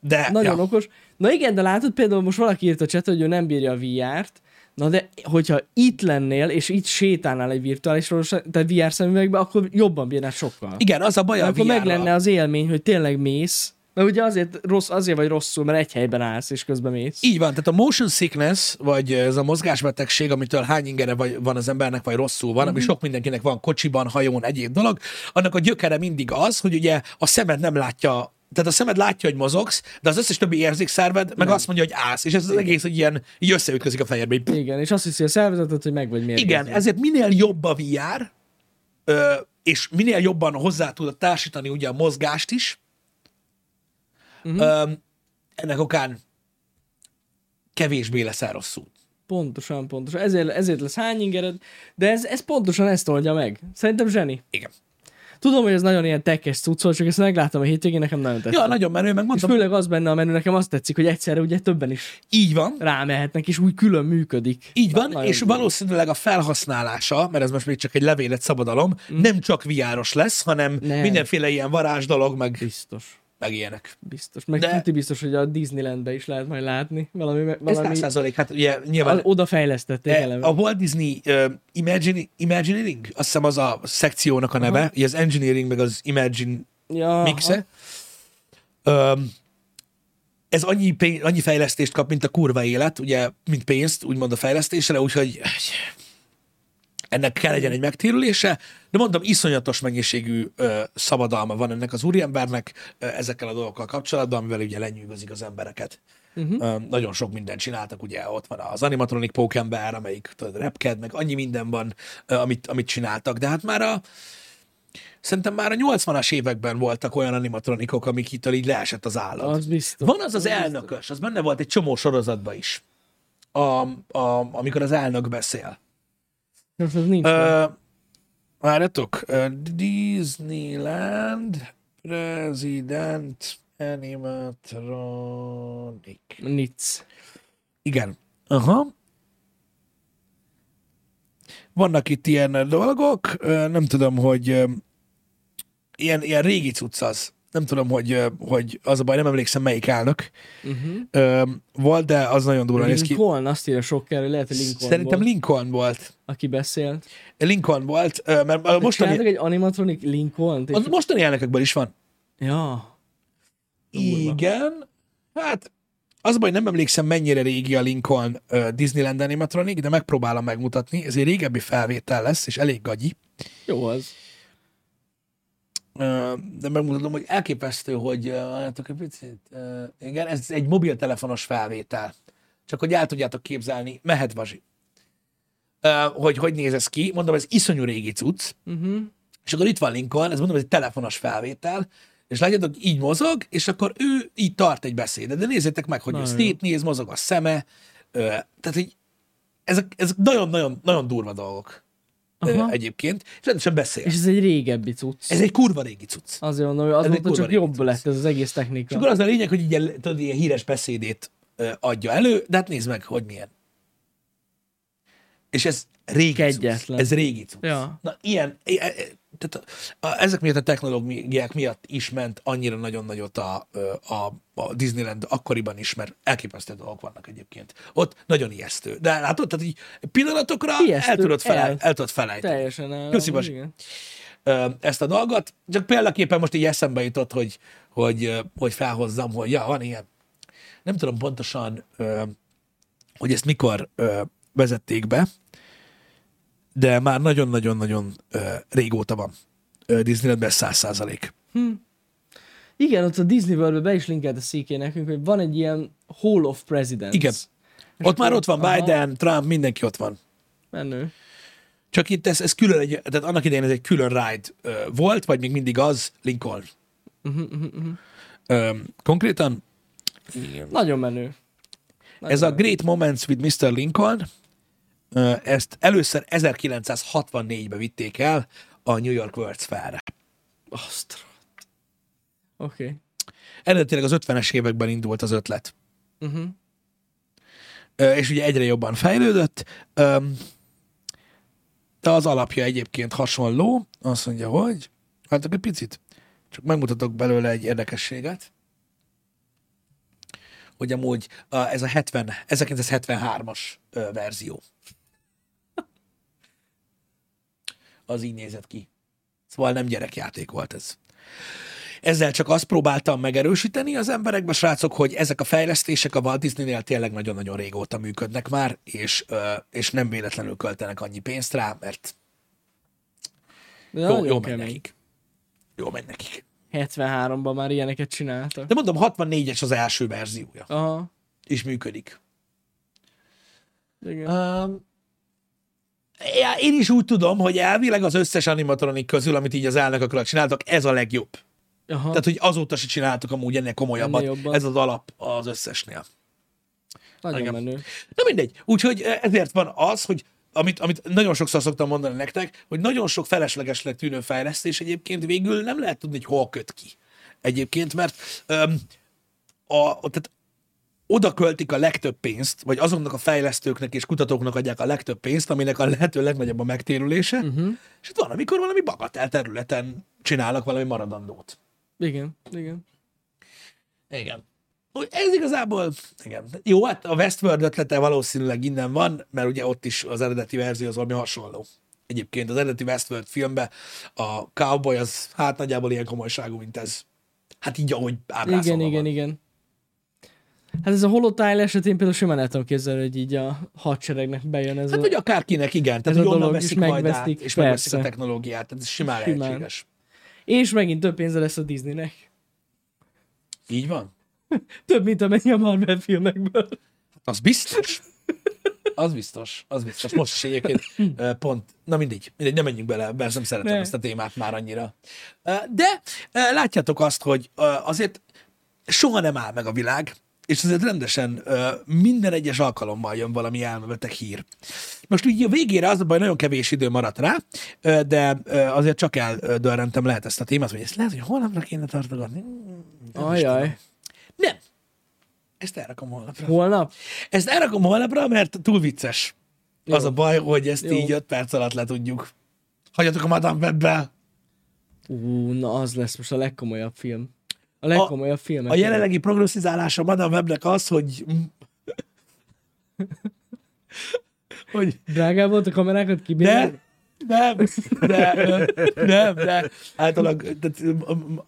de Nagyon ja. okos. Na igen, de látod például most valaki írt a chat, hogy ő nem bírja a VR-t, Na de, hogyha itt lennél, és itt sétálnál egy virtuális valós- tehát VR szemüvegbe, akkor jobban bírnál sokkal. Igen, az a baj a akkor meg lenne az élmény, hogy tényleg mész, mert ugye azért, rossz, azért vagy rosszul, mert egy helyben állsz, és közben mész. Így van, tehát a motion sickness, vagy ez a mozgásbetegség, amitől hány ingere vagy, van az embernek, vagy rosszul van, ami sok mindenkinek van kocsiban, hajón, egyéb dolog, annak a gyökere mindig az, hogy ugye a szemed nem látja tehát a szemed látja, hogy mozogsz, de az összes többi érzékszerved meg azt mondja, hogy állsz, és ez az egész, hogy ilyen így összeütközik a fejedbe. Így, Igen, és azt hiszi a szervezetet, hogy meg vagy mérgezve. Igen, ezért minél jobb a VR, ö, és minél jobban hozzá tudod társítani ugye a mozgást is, Mhm. ö, ennek okán kevésbé leszel rosszul. Pontosan, pontosan. Ezért, ezért lesz hány ingered, de ez, ez pontosan ezt oldja meg. Szerintem zseni. Igen. Tudom, hogy ez nagyon ilyen tekes cucc volt, csak ezt megláttam a hétvégén, nekem nagyon tetszett. Ja, nagyon menő, és megmondtam, főleg az benne a menü, nekem azt tetszik, hogy egyszerre ugye többen is így van, rámehetnek, és úgy külön működik. Így van, Nagyon és jó. valószínűleg a felhasználása, mert ez most még csak egy levélet szabadalom, mm. nem csak viáros lesz, hanem Nem. mindenféle ilyen varázs dolog, meg, Biztos. Meg ilyenek. Biztos. Meg De- biztos, hogy a Disneylandbe is lehet majd látni. Valami, Ez valami 100 százalék, hát ugye nyilván oda fejlesztették eleve. A Walt Disney uh, Imagine, Imagineering, azt hiszem az a szekciónak a neve, Aha. ugye az Engineering meg az Imagine ja, mixe. Um, ez annyi, pénz, annyi fejlesztést kap, mint a kurva élet, ugye, mint pénzt, úgymond a fejlesztésre, úgyhogy ennek kell legyen egy megtérülése, de mondom, iszonyatos mennyiségű ö, szabadalma van ennek az úriembernek ö, ezekkel a dolgokkal kapcsolatban, amivel ugye lenyűgözik az embereket. Uh-huh. Ö, nagyon sok mindent csináltak, ugye ott van az animatronic pókember, amelyik tudod, repked, meg annyi minden van, ö, amit, amit csináltak, de hát már a Szerintem már a 80-as években voltak olyan animatronikok, amik itt így leesett az állat. Az biztos. Van az az elnökös, az benne volt egy csomó sorozatban is, a, a, amikor az elnök beszél. Nincs. Ö, Várjatok, Disneyland President Animatronic. Nic. Igen. Aha. vannak itt ilyen dolgok, nem tudom, hogy ilyen, ilyen régi cucc az. Nem tudom, hogy, hogy az a baj, nem emlékszem melyik elnök Uh-huh. ö, volt, de az nagyon durva néz ki. Lincoln, azt írja sok kell, lehet, hogy Lincoln Szerintem volt, Lincoln volt. aki beszélt. Lincoln volt, mert a Mostani... egy animatronic Lincoln-t? és- a mostani elnökökből is van. Ja. Igen. Hát az a baj, nem emlékszem mennyire régi a Lincoln uh, Disneyland animatronic, de megpróbálom megmutatni. Ez egy régebbi felvétel lesz, és elég gagyi. Jó az. De megmutatom, hogy elképesztő, hogy látok egy picit. Igen, ez egy mobiltelefonos felvétel. Csak hogy el tudjátok képzelni, mehet Bazsi. Uh, hogy hogy néz ez ki. Mondom, ez iszonyú régi cucc. Uh-huh. És akkor itt van Lincoln, ez mondom, ez egy telefonos felvétel, és látjátok, így mozog, és akkor ő így tart egy beszédet. De nézzétek meg, hogy ő Nagyon szétnéz, mozog a szeme. Tehát, hogy ezek, ezek nagyon-nagyon nagyon durva dolgok Aha. egyébként, és rendesen beszél. És ez egy régebbi cucc. Ez egy kurva régi cucc. Azért mondom, hogy azóta csak jobb cucc. lett ez az egész technika. És akkor az a lényeg, hogy ilyen, tudod, ilyen híres beszédét adja elő, de hát nézd meg, hogy milyen. És ez régi Kegyetlen. cucc. Ez régi cucc. Ja. Na, ilyen, e- e- tehát a, a, ezek miatt a technológiák miatt is ment annyira nagyon nagyot a, a, a Disneyland akkoriban is, mert elképesztő dolgok vannak egyébként. Ott nagyon ijesztő. De látod, tehát így pillanatokra Ijesztő, el tudod, felej, el. el tudod felejteni Teljesen el. Köszi, ezt a dolgot. Csak példaképpen most így eszembe jutott, hogy, hogy, hogy felhozzam, hogy ja, van ilyen. Nem tudom pontosan, hogy ezt mikor vezették be, de már nagyon-nagyon-nagyon régóta van Disneylandben száz százalék. Igen, ott a Disney world be is linkelt a széké nekünk, hogy van egy ilyen Hall of Presidents. Igen. Ott már ott van Aha. Biden, Trump, mindenki ott van. Menő. Csak itt ez, ez külön egy, tehát annak idején ez egy külön ride ö, volt, vagy még mindig az, Lincoln. Ö, konkrétan Nagyon menő. Ez a Great Moments with Mr. Lincoln, ezt először 1964-ben vitték el a New York World's Fair-re. Oké. Okay. Eredetileg az 50-es években indult az ötlet. Uh-huh. És ugye egyre jobban fejlődött. De az alapja egyébként hasonló. Azt mondja, hogy... Hát egy picit. Csak megmutatok belőle egy érdekességet. Hogy amúgy ez a 70, 1973-as ö, verzió. Az így nézett ki. Szóval nem gyerekjáték volt ez. Ezzel csak azt próbáltam megerősíteni az emberekbe, srácok, hogy ezek a fejlesztések a Walt Disney-nél tényleg nagyon-nagyon régóta működnek már, és, és nem véletlenül költenek annyi pénzt rá, mert jó, nagyon jó megy nekik. Jó megy nekik. 73-ban már ilyeneket csináltak. De mondom, 64-es az első verziója, Aha. és működik. Igen. Um, én is úgy tudom, hogy elvileg az összes animatronik közül, amit így az elnökök alatt csináltak, ez a legjobb. Aha. Tehát, hogy azóta se csináltuk amúgy ennél komolyabbat. Ennél jobban. Ez az alap az összesnél. Nagyon igen. menő. Na mindegy. Úgyhogy ezért van az, hogy amit, amit nagyon sokszor szoktam mondani nektek, hogy nagyon sok feleslegesnek tűnő fejlesztés egyébként végül nem lehet tudni, hogy hol köt ki. Egyébként, mert öm, a, tehát oda költik a legtöbb pénzt, vagy azoknak a fejlesztőknek és kutatóknak adják a legtöbb pénzt, aminek a lehető legnagyobb a megtérülése, uh-huh. és itt van, amikor valami bagatel területen csinálnak valami maradandót. Igen, igen. Igen. Ez igazából, igen. Jó, hát a Westworld ötlete valószínűleg innen van, mert ugye ott is az eredeti verzió az valami hasonló. Egyébként az eredeti Westworld filmben a cowboy az hát nagyjából ilyen komolyságú, mint ez. Hát így, ahogy ábrázolva Igen, van. igen, igen. Hát ez a holotile esetén például simán el tudom képzelni, hogy így a hadseregnek bejön ez Hát a... vagy akárkinek, igen. Tehát, ez a dolog is veszik majd át, megveszik, és megveszik a technológiát. Tehát ez simán, Simán. lehetséges. És megint több pénze lesz a Disneynek. Így van? [LAUGHS] Több, mint amennyi a Marvel filmekből. Az biztos. Az biztos, az biztos. Most is egyébként pont, na mindegy, mindegy, nem menjünk bele, mert nem szeretem Ne. ezt a témát már annyira. De látjátok azt, hogy azért soha nem áll meg a világ, és azért rendesen ö, minden egyes alkalommal jön valami elmebeteg hír. Most így a végére az a baj, nagyon kevés idő maradt rá, ö, de ö, azért csak eldörrentem lehet ezt a témát, hogy ezt lehet, hogy holnapra kéne tartogatni. Nem. Ajaj. Nem. Ezt elrakom holnapra. Holnap? Ezt elrakom holnapra, mert túl vicces. Jó. Az a baj, hogy ezt Jó. így 5 perc alatt le tudjuk. Hagyjatok a Madame Webbe. Ú, na az lesz most a legkomolyabb film. A legkomolyabb film. A jelenlegi progresszizálása a Madame Webnek az, hogy hogy Drágább volt a kamerákat kibírni? nem, nem, nem, de általában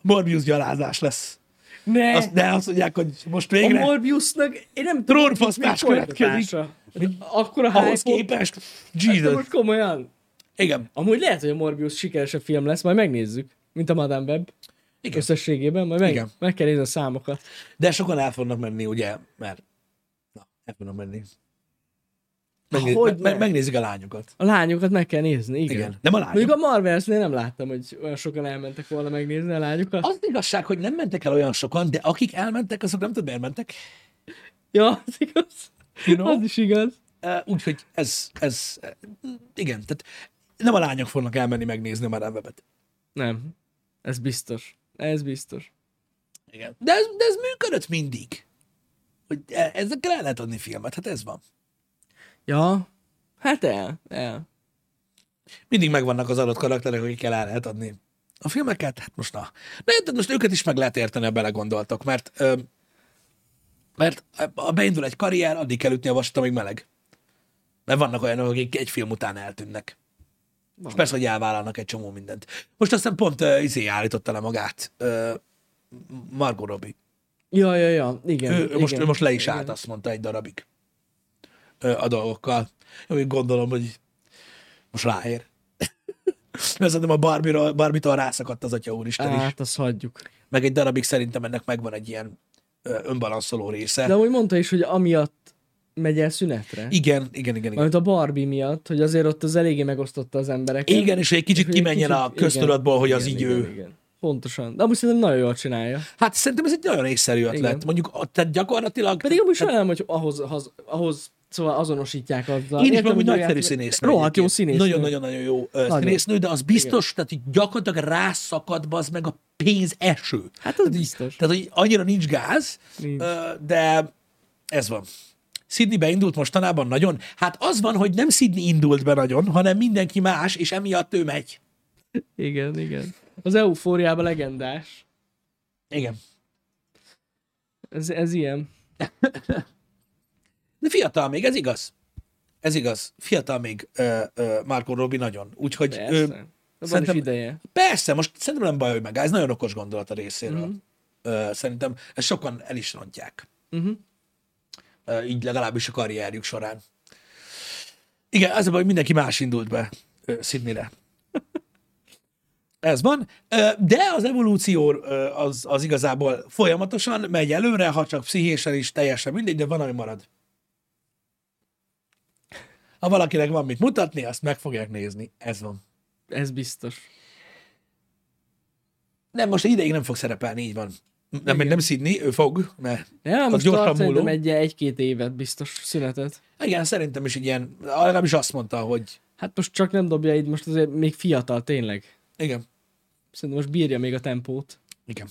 Morbius gyalázás lesz. Ne! Azt, de azt mondják, hogy most a végre Morbiusnak, én nem tudom, trónfosztás mi következik. Akkor a Ahhoz képest. Hát Jesus. most komolyan. Igen. Amúgy lehet, hogy a Morbius sikeresebb film lesz, majd megnézzük. Mint a Madame Web. Igen. Összességében, majd meg, Igen. meg kell nézni a számokat. De sokan el fognak menni, ugye, mert na, el fognak menni. Megné- Hogy me- megnézik a lányokat. A lányokat meg kell nézni, igen. Igen. Nem a lányok. Mondjuk a Marvelsnél nem láttam, hogy olyan sokan elmentek volna megnézni a lányokat. Az igazság, hogy nem mentek el olyan sokan, de akik elmentek, azok nem tudom, miért mentek. Ja, az igaz. You know? Az is igaz. Uh, Úgyhogy ez, ez, eh, igen, tehát nem a lányok fognak elmenni megnézni a Madame Webet. Nem. Ez biztos. Ez biztos. Igen. De ez, de ez működött mindig. Hogy e- ezekkel el lehet adni filmet, hát ez van. Ja, hát el, el. Mindig megvannak az adott karakterek, akikkel el lehet adni a filmeket, hát most na. De de most őket is meg lehet érteni, ha belegondoltok, mert ö, mert ha beindul egy karrier, addig kell ütni a vasat, amíg meleg. Mert vannak olyanok, akik egy film után eltűnnek. És persze, hogy elvállalnak egy csomó mindent. Most aztán pont uh, izé állította le magát. Uh, Margot Robbie. Ja, ja, ja, igen. Ő, igen, most, ő most le is igen. állt, azt mondta egy darabig ö, a dolgokkal. Én gondolom, hogy most ráér. [LAUGHS] Mert szerintem a Barbie-ról, Barbie-tól rászakadt az Atya Úristen is. Hát, azt hagyjuk. Meg egy darabig szerintem ennek megvan egy ilyen önbalanszoló része. De amúgy mondta is, hogy amiatt megy el szünetre. Igen, igen, igen. Igen, Majd a Barbie miatt, hogy azért ott az eléggé megosztotta az embereket. igen és hogy egy kicsit Hogy egy kimenjen a kicsit- köztudatból, hogy igen, az így igen, ő. Igen. Pontosan. De amúgy szerintem nagyon jól csinálja. Hát szerintem ez egy nagyon észszerű ötlet. Igen. Mondjuk, a- tehát gyakorlatilag... Pedig amúgy sajnálom, hogy ahhoz, ahhoz, ahhoz szóval azonosítják azzal. Én is mondom, hogy nagyszerű színésznő. Rohadt jó színésznő. Nagyon-nagyon-nagyon jó Nagyon. színésznő, de az biztos, tehát hogy gyakorlatilag rászakad az meg a pénz eső. Hát az biztos. Tehát, hogy annyira nincs gáz, Nincs. de ez van. Sydney beindult mostanában nagyon. Hát az van, hogy nem Sydney indult be nagyon, hanem mindenki más, és emiatt ő megy. Igen, igen. Az eufóriában legendás. Igen. Ez, ez ilyen. De fiatal még, ez igaz. Ez igaz. Fiatal még uh, uh, Marco Robbie nagyon. Úgyhogy Persze. ő, van szerintem- is ideje. Persze, most szerintem nem baj, hogy meg. Ez nagyon okos gondolat a részéről. Mm. Szerintem ezt sokan el is rontják. Mhm. Így legalábbis a karrierjük során. Igen, az a baj, hogy mindenki más indult be Sydneyre. Ez van. De az evolúció az, az igazából folyamatosan megy előre, ha csak pszichésen is teljesen mindegy, de van, ami marad. Ha valakinek van mit mutatni, azt meg fogják nézni. Ez van. Ez biztos. Nem, most ideig nem fog szerepelni, így van. Nem, Igen. nem Sydney, ő fog, mert Ja, most gyorsan múló. egy, egy-két évet biztos szünetet. Igen, szerintem is ilyen, legalábbis azt mondta, hogy Hát most csak nem dobja itt, most azért még fiatal tényleg. igen, Szerintem most bírja még a tempót. igen.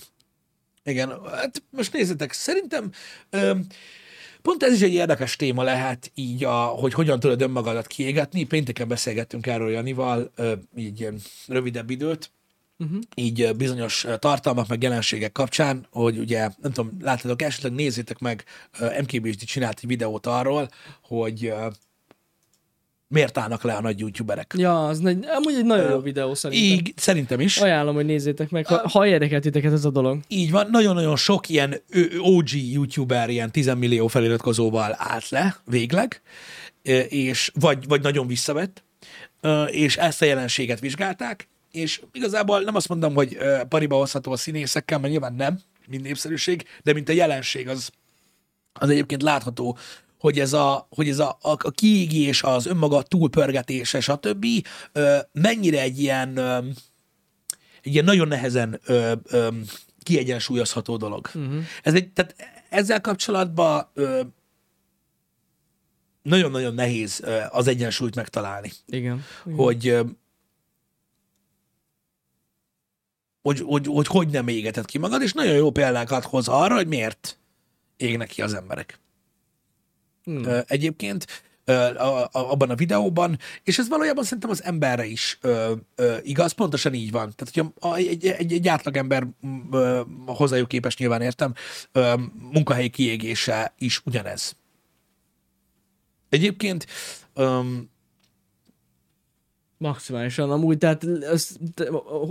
Igen, hát most nézzétek, szerintem ö, pont ez is egy érdekes téma lehet, így, a, hogy hogyan tudod önmagadat kiégetni. Pénteken beszélgettünk erről Janival, ö, így ilyen rövidebb időt, Uh-huh. így bizonyos tartalmak, meg jelenségek kapcsán, hogy ugye, nem tudom, láttátok, esetleg nézzétek meg, MKBSD csinált egy videót arról, hogy miért állnak le a nagy youtuberek. Ja, az nagy, amúgy egy nagyon jó videó szerintem. Így, szerintem is. Ajánlom, hogy nézzétek meg, ha, ha érdekel titeket ez a dolog. Így van, nagyon-nagyon sok ilyen OG youtuber ilyen 10 millió feliratkozóval állt le végleg, és vagy, vagy nagyon visszavett, és ezt a jelenséget vizsgálták, és igazából nem azt mondom, hogy pariba hozható a színészekkel, mert nyilván nem, mint népszerűség, de mint a jelenség az, az egyébként látható, hogy ez a, hogy ez a, a, a kiégés, az önmaga túlpörgetése, stb. mennyire egy ilyen, egy ilyen nagyon nehezen ö, ö, kiegyensúlyozható dolog. Uh-huh. Ez egy, tehát ezzel kapcsolatban ö, nagyon-nagyon nehéz az egyensúlyt megtalálni, Igen. Igen. hogy, ö, hogy, hogy, hogy hogy nem égeted ki magad, és nagyon jó példákat hoz arra, hogy miért égnek ki az emberek. Hmm. Egyébként. abban a videóban, és ez valójában szerintem az emberre is ö, ö, igaz, pontosan így van. Tehát, hogyha egy, egy, egy átlagember ö, hozzájuk képes nyilván értem, ö, munkahelyi kiégése is ugyanez. Egyébként öm, Maximálisan amúgy, tehát az,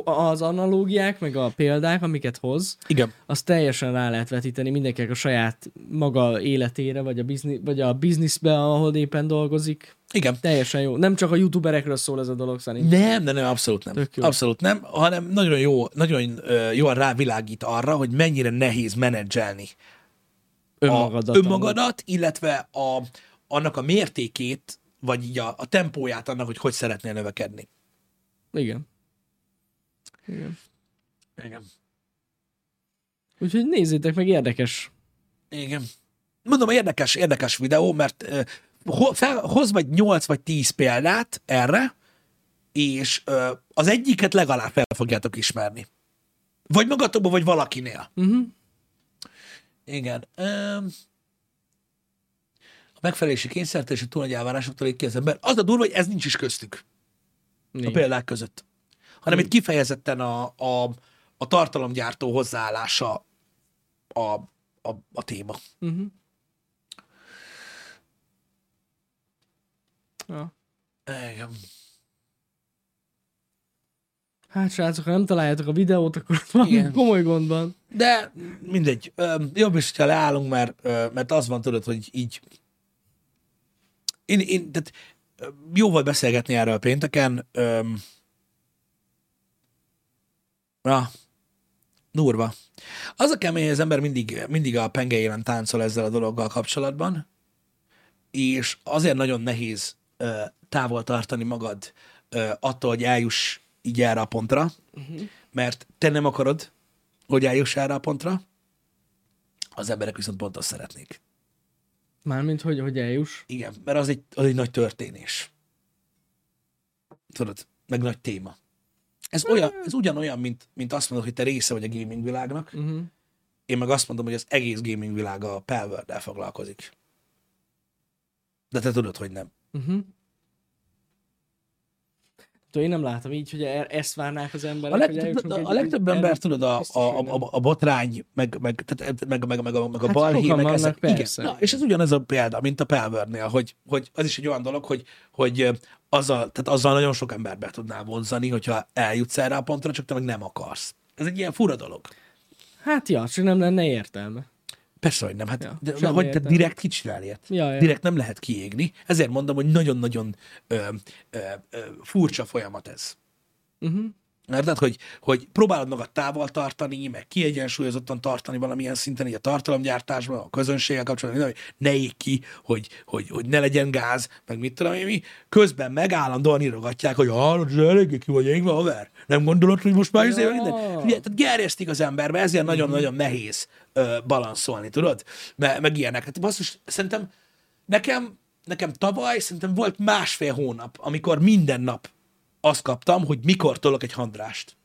az analógiák, meg a példák, amiket hoz, igen, azt teljesen rá lehet vetíteni mindenkinek a saját maga életére, vagy a, bizni, vagy a bizniszbe, ahol éppen dolgozik. igen. Teljesen jó. Nem csak a youtuberekről szól ez a dolog szerintem. Nem, de nem, abszolút nem. Abszolút nem, hanem nagyon jó, nagyon jól rávilágít arra, hogy mennyire nehéz menedzselni Önmagadat. a, önmagadat, illetve a, annak a mértékét, vagy így a, a tempóját annak, hogy hogy szeretnél növekedni. Igen. Igen. Igen. Úgyhogy nézzétek meg, érdekes. Igen. Mondom, érdekes, érdekes videó, mert ho- fel, hoz vagy 8 vagy 10 példát erre, és ö, az egyiket legalább fel fogjátok ismerni. Vagy magatokban, vagy valakinél. Uh-huh. Igen. A megfelelési kényszert és túl nagy elvárásoktól így ki az ember. Az a durva, hogy ez nincs is köztük a példák között. Hanem itt kifejezetten a, a, a tartalomgyártó hozzáállása a, a, a téma. Uh-huh. Ja. Igen. Hát srácok, ha nem találjátok a videót, akkor [LAUGHS] van Igen. komoly gond van. De mindegy. Jobb is, ha leállunk, mert, mert az van, tudod, hogy így én, én tehát jó volt beszélgetni erről a pénteken. Öm, ja, durva. Az a kemény, hogy az ember mindig, mindig a pengejében táncol ezzel a dologgal kapcsolatban, és azért nagyon nehéz ö, távol tartani magad ö, attól, hogy eljuss így erre a pontra, uh-huh. mert te nem akarod, hogy eljuss erre a pontra, az emberek viszont pont azt szeretnék. Mármint, hogy, hogy eljuss. Igen, mert az egy, az egy nagy történés. Tudod, meg nagy téma. Ez, olyan, ez ugyanolyan, mint, mint azt mondod, hogy te része vagy a gaming világnak. Uh-huh. Én meg azt mondom, hogy az egész gaming világ a Palworld-el foglalkozik. De te tudod, hogy nem. Uh-huh. Én nem látom így, hogy e- ezt várnák az emberek. A, hogy leg, eljussunk a, a legtöbb ember, tudod, a, a, a, a, botrány, meg, meg, tehát, meg, meg, meg, meg, a- meg a Hát balhé, meg ezek. Igen. Na, és ez ugyanez a példa, mint a Palworld-nél, hogy, hogy az is egy olyan dolog, hogy, hogy azzal, tehát azzal nagyon sok embert be tudnál vonzani, hogyha eljutsz erre a pontra, csak te meg nem akarsz. Ez egy ilyen fura dolog. Hát ja, csak nem lenne értelme. Persze, hogy nem. Hát, Ja, de, semmi hogy te direkt ki csinál ilyet? Ja, ja. Direkt nem lehet kiégni. Ezért mondom, hogy nagyon-nagyon ö, ö, ö, furcsa folyamat ez. Uh-huh. Érted, hogy, hogy próbálod magad távol tartani, meg kiegyensúlyozottan tartani valamilyen szinten így a tartalomgyártásban, a közönséggel kapcsolatban, hogy ne ég ki, hogy, hogy, hogy ne legyen gáz, meg mit tudom én mi. Közben meg állandóan írogatják, hogy hallod, eléggé ki vagy égve, haver. Nem gondolod, hogy most már izé, Ja. minden? Ugye, tehát gerjesztik az emberbe, ezért nagyon-nagyon nehéz ö, balanszolni, tudod? Me, meg ilyenek. Hát basszus, szerintem nekem, nekem tavaly szerintem volt másfél hónap, amikor minden nap azt kaptam, hogy mikor tolok egy handrást.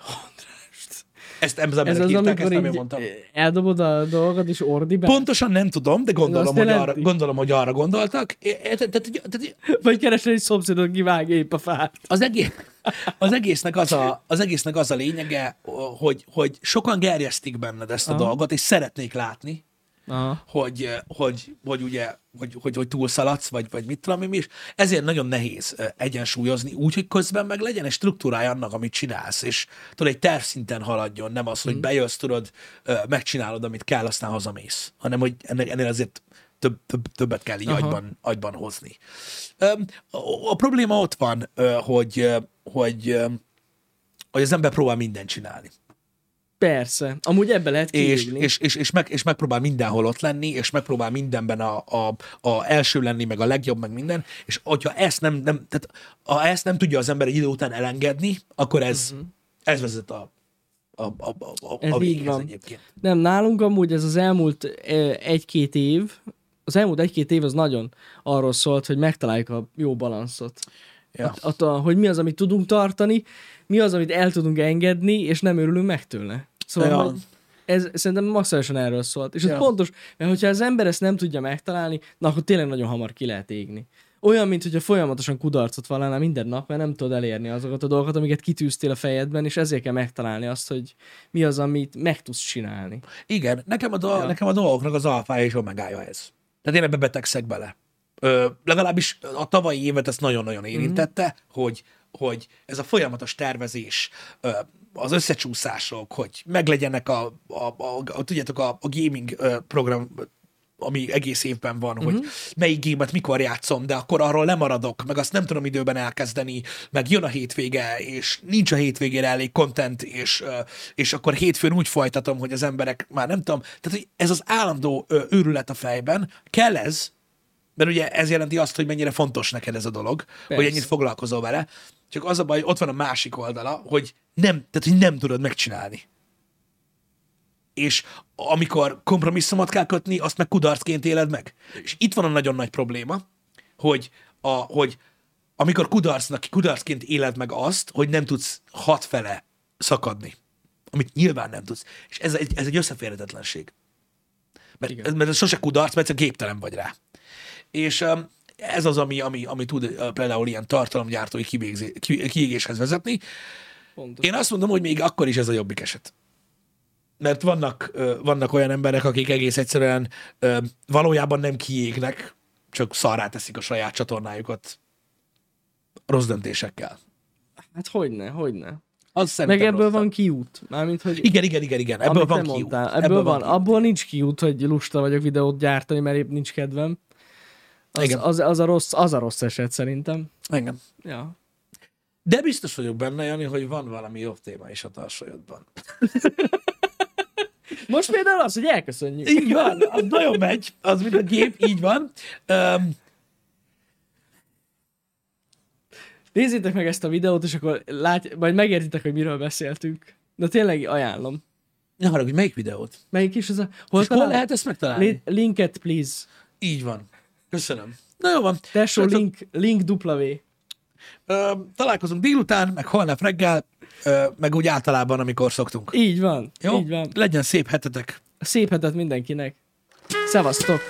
Andrást. Ezt az Ez emberek az, írták, ezt nem én mondtam. eldobod a dolgot, és ordi be? Pontosan nem tudom, de gondolom, hogy arra, gondolom, hogy arra gondoltak. Vagy keresel egy szomszédot, kivágja épp a fát. az, egész, az, egésznek az, a, az egésznek az a lényege, hogy, hogy sokan gerjesztik benned ezt a Aha. dolgot, és szeretnék látni, Aha. hogy, hogy, hogy ugye, hogy, hogy, hogy túlszaladsz, vagy, vagy mit tudom én is. Ezért nagyon nehéz ö, egyensúlyozni úgy, hogy közben meg legyen egy struktúrája annak, amit csinálsz, és tudod, egy terv szinten haladjon, nem az, hogy bejössz, tudod, ö, megcsinálod, amit kell, aztán hazamész, hanem, hogy ennél, ennél azért több, több, többet kell így Aha. agyban, agyban hozni. A, probléma ott van, hogy, hogy, hogy az ember próbál mindent csinálni Persze. Amúgy ebbe lehet és, kiégni. és, és, és, meg, és megpróbál mindenhol ott lenni, és megpróbál mindenben a, a, a első lenni, meg a legjobb, meg minden, és hogyha ezt nem, nem, tehát, ha ezt nem tudja az ember egy idő után elengedni, akkor ez, uh-huh. ez vezet a, a, a, a, a. Ez a így van. egyébként. Nem, nálunk amúgy ez az elmúlt egy-két év, az elmúlt egy-két év az nagyon arról szólt, hogy megtaláljuk a jó balanszot. Ja. Att, attól, hogy mi az, amit tudunk tartani, mi az, amit el tudunk engedni, és nem örülünk meg tőle. Szóval, Ja. hogy Ez szerintem maximálisan erről szólt. És ez Ja. pontos, mert hogyha az ember ezt nem tudja megtalálni, na akkor tényleg nagyon hamar ki lehet égni. Olyan, mint hogyha folyamatosan kudarcot vallanál minden nap, mert nem tudod elérni azokat a dolgokat, amiket kitűztél a fejedben, és ezért kell megtalálni azt, hogy mi az, amit meg tudsz csinálni. Igen, nekem a, do- Ja. nekem a dolgoknak az alfája és omegája ez. Tehát én ebbe betegszek bele. Ö, legalábbis a tavalyi évet ezt nagyon-nagyon érintette, mm-hmm. hogy, hogy ez a folyamatos tervezés, az összecsúszások, hogy meglegyenek a, a, a, a tudjátok, a, a gaming program, ami egész évben van, hogy melyik gémet mikor játszom, de akkor arról lemaradok, meg azt nem tudom időben elkezdeni, meg jön a hétvége, és nincs a hétvégére elég content, és, és akkor hétfőn úgy folytatom, hogy az emberek már nem tudom, tehát hogy ez az állandó őrület a fejben, kell ez, mert ugye ez jelenti azt, hogy mennyire fontos neked ez a dolog, Persze. hogy ennyit foglalkozol vele, csak az a baj, ott van a másik oldala, hogy nem, tehát hogy nem tudod megcsinálni és amikor kompromisszumot kell kötni, azt meg kudarcként éled meg. És itt van a nagyon nagy probléma, hogy, a, hogy amikor kudarcnak, kudarcként éled meg azt, hogy nem tudsz hatfele szakadni. Amit nyilván nem tudsz. És ez egy, ez egy összeférhetetlenség. Mert, mert ez sose kudarc, mert egyszerűen képtelen vagy rá. És um, ez az, ami, ami, ami tud uh, például ilyen tartalomgyártói kivégzé- ki- kiégéshez vezetni. Pontos. Én azt mondom, hogy még akkor is ez a jobbik eset. Mert vannak, vannak olyan emberek, akik egész egyszerűen valójában nem kiégnek, csak szarrá teszik a saját csatornájukat rossz döntésekkel. Hát hogyne, hogyne. Az Meg ebből rosszabb. van kiút. Mármint, hogy Igen, igen, igen, igen. Ebből van kiút. mondtál. Ebből, ebből van. kiút. Abból nincs kiút, hogy lusta vagyok videót gyártani, mert épp nincs kedvem. Az, Igen. az, az, a rossz, az a rossz eset szerintem. Engem. Ja. De biztos vagyok benne, Jani, hogy van valami jobb téma is a tarsajodban. [LAUGHS] Most például az, hogy elköszönjük. Így van, az nagyon megy, az mint a gép, így van. Um, Nézzétek meg ezt a videót, és akkor lát, majd megértitek, hogy miről beszéltünk. De tényleg ajánlom. ne haragudj, melyik videót? Melyik is az a... Hol, És hol lehet ezt megtalálni? Li- Linket, please. Így van. Köszönöm. Na jó van. Tesó, link, link W. Ö, találkozunk délután, meg holnap reggel, ö, meg úgy általában, amikor szoktunk. Így van. Jó? Így van. Legyen szép hetetek. Szép hetet mindenkinek. Szevasztok!